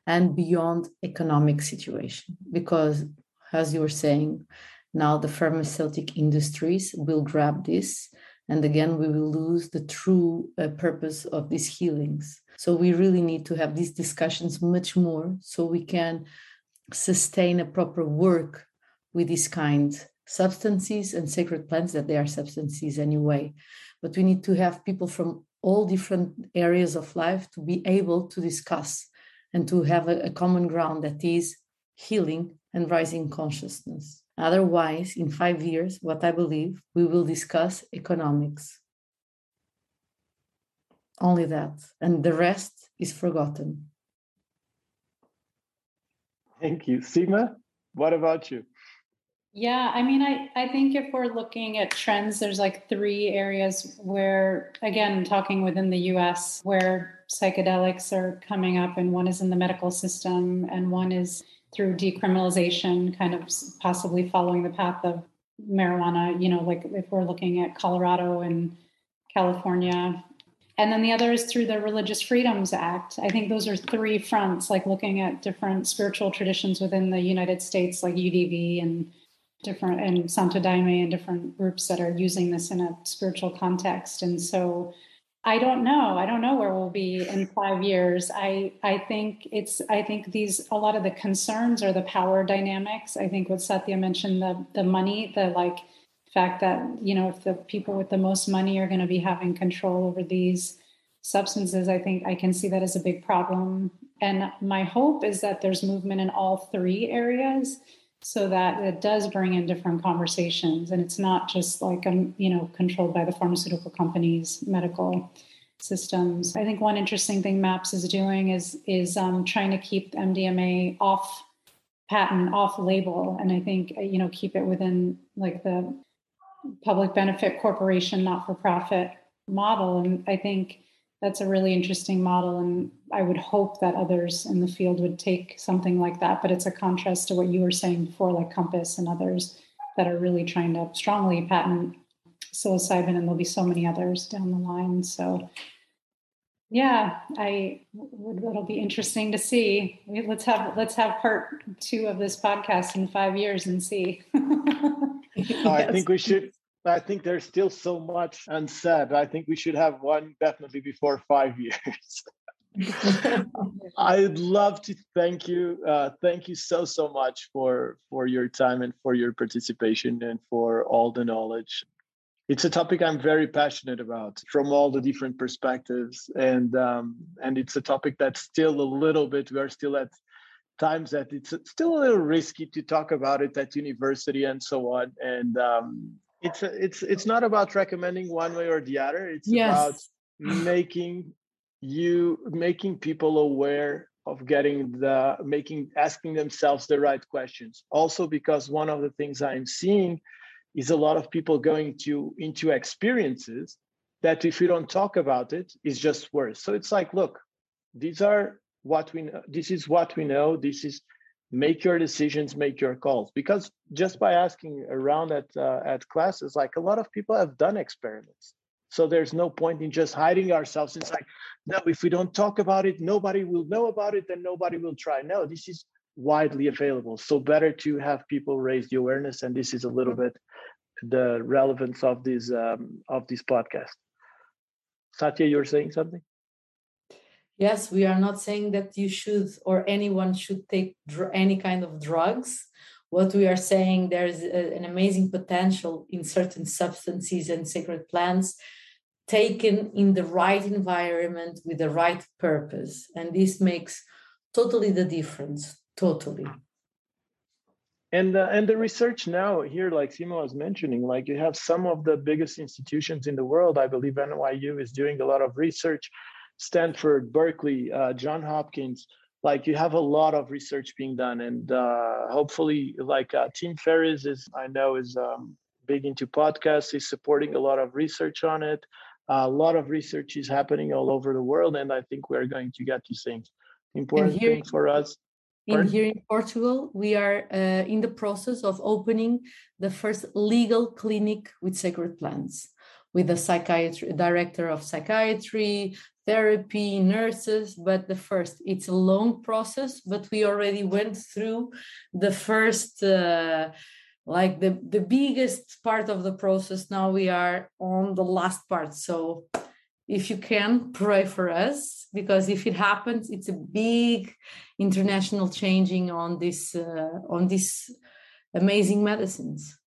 and beyond economic situation. Because as you were saying, now the pharmaceutic industries will grab this and again we will lose the true uh, purpose of these healings so we really need to have these discussions much more so we can sustain a proper work with these kind substances and sacred plants that they are substances anyway but we need to have people from all different areas of life to be able to discuss and to have a, a common ground that is healing and rising consciousness Otherwise, in five years, what I believe, we will discuss economics. Only that. And the rest is forgotten. Thank you. Seema, what about you? Yeah, I mean, I, I think if we're looking at trends, there's like three areas where, again, talking within the US, where psychedelics are coming up, and one is in the medical system, and one is through decriminalization, kind of possibly following the path of marijuana, you know, like if we're looking at Colorado and California. And then the other is through the Religious Freedoms Act. I think those are three fronts, like looking at different spiritual traditions within the United States, like UDV and different and Santo Daime and different groups that are using this in a spiritual context. And so I don't know. I don't know where we'll be in five years. I I think it's I think these a lot of the concerns are the power dynamics. I think what Satya mentioned the the money, the like fact that you know if the people with the most money are going to be having control over these substances, I think I can see that as a big problem. And my hope is that there's movement in all three areas so that it does bring in different conversations. And it's not just like um, you know controlled by the pharmaceutical companies medical systems. I think one interesting thing maps is doing is is um, trying to keep mdma off patent off label. And i think uh, you know keep it within like the public benefit corporation not for profit model. And i think that's a really interesting model and i would hope that others in the field would take something like that but it's a contrast to what you were saying before like compass and others that are really trying to strongly patent psilocybin and there'll be so many others down the line. So yeah i would it'll be interesting to see. Let's have let's have part two of this podcast in five years and see. I think we should I think there's still so much unsaid. I think we should have one definitely before five years. I'd love to thank you. Uh, thank you so so much for for your time and for your participation and for all the knowledge. It's a topic I'm very passionate about from all the different perspectives, and um, and it's a topic that's still a little bit. We are still at times that it's still a little risky to talk about it at university and so on. And um, it's a, it's it's not about recommending one way or the other. It's yes. about making you making people aware of getting the making asking themselves the right questions. Also because one of the things i'm seeing is a lot of people going to into experiences that if we don't talk about it is just worse. So it's like look these are what we know this is what we know. This is make your decisions make your calls. Because just by asking around at uh, at classes like a lot of people have done experiments. So there's no point in just hiding ourselves. It's like no if we don't talk about it nobody will know about it and nobody will try. No this is widely available. So better to have people raise the awareness and this is a little bit the relevance of this um, of this podcast. Satya you're saying something yes we are not saying that you should or anyone should take dr- any kind of drugs. What we are saying there's a, an amazing potential in certain substances and sacred plants taken in the right environment with the right purpose and this makes totally the difference totally. And uh, and the research now here like seema was mentioning like you have some of the biggest institutions in the world. I believe nyu is doing a lot of research stanford berkeley uh, john hopkins like you have a lot of research being done and uh, hopefully like uh, tim ferriss is i know is um, big into podcasts. He's supporting a lot of research on it. A lot of research is happening all over the world and i think we're going to get these things. Important here, thing for us in here in portugal we are uh, in the process of opening the first legal clinic with sacred plants with a psychiatry director of psychiatry therapy nurses but the first it's a long process but we already went through the first uh, like the the biggest part of the process. Now we are on the last part. So if you can pray for us because if it happens it's a big international changing on this uh, on these amazing medicines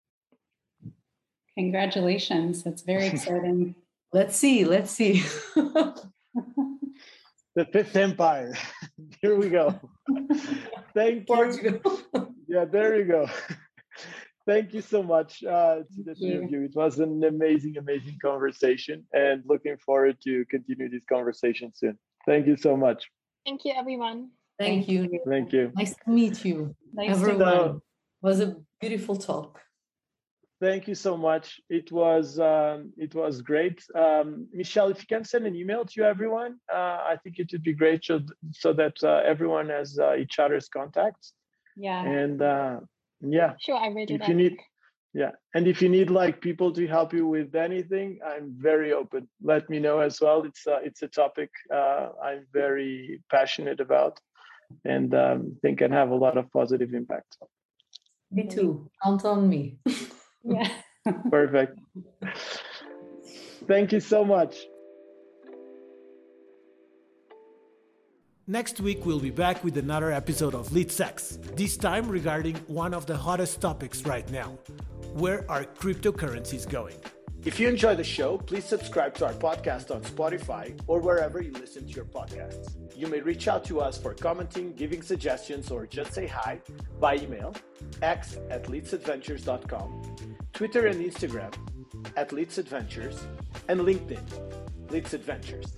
congratulations that's very exciting let's see let's see the fifth empire here we go thank you yeah there you go thank you so much uh, to the two of you. It was an amazing, amazing conversation, and looking forward to continue this conversation soon. Thank you so much. Thank you, everyone. Thank you. Thank you. Nice to meet you. Nice everyone. To was a beautiful talk. Thank you so much. It was um, it was great, um, Michelle. If you can send an email to everyone, uh, I think it would be great so, so that uh, everyone has uh, each other's contacts. Yeah. And uh, yeah sure i will do if that. you need yeah and if you need like people to help you with anything i'm very open let me know as well it's uh, it's a topic uh, i'm very passionate about and um, think can have a lot of positive impact me too count on me yeah. Perfect. Thank you so much. Next week, we'll be back with another episode of Lead Sex, this time regarding one of the hottest topics right now. Where are cryptocurrencies going? If you enjoy the show, please subscribe to our podcast on Spotify or wherever you listen to your podcasts. You may reach out to us for commenting, giving suggestions, or just say hi by email, x at leadsadventures.com, Twitter and Instagram at LITS Adventures, and LinkedIn, LITS Adventures.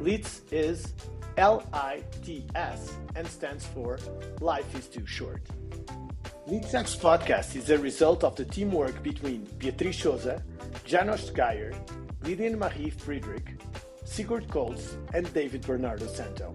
LITS is L-I-T-S and stands for Life is Too Short. Leadsex podcast is a result of the teamwork between Beatriz Souza, Janos Geyer, Lydian Marie Friedrich, Sigurd Koltz, and David Bernardo Santo.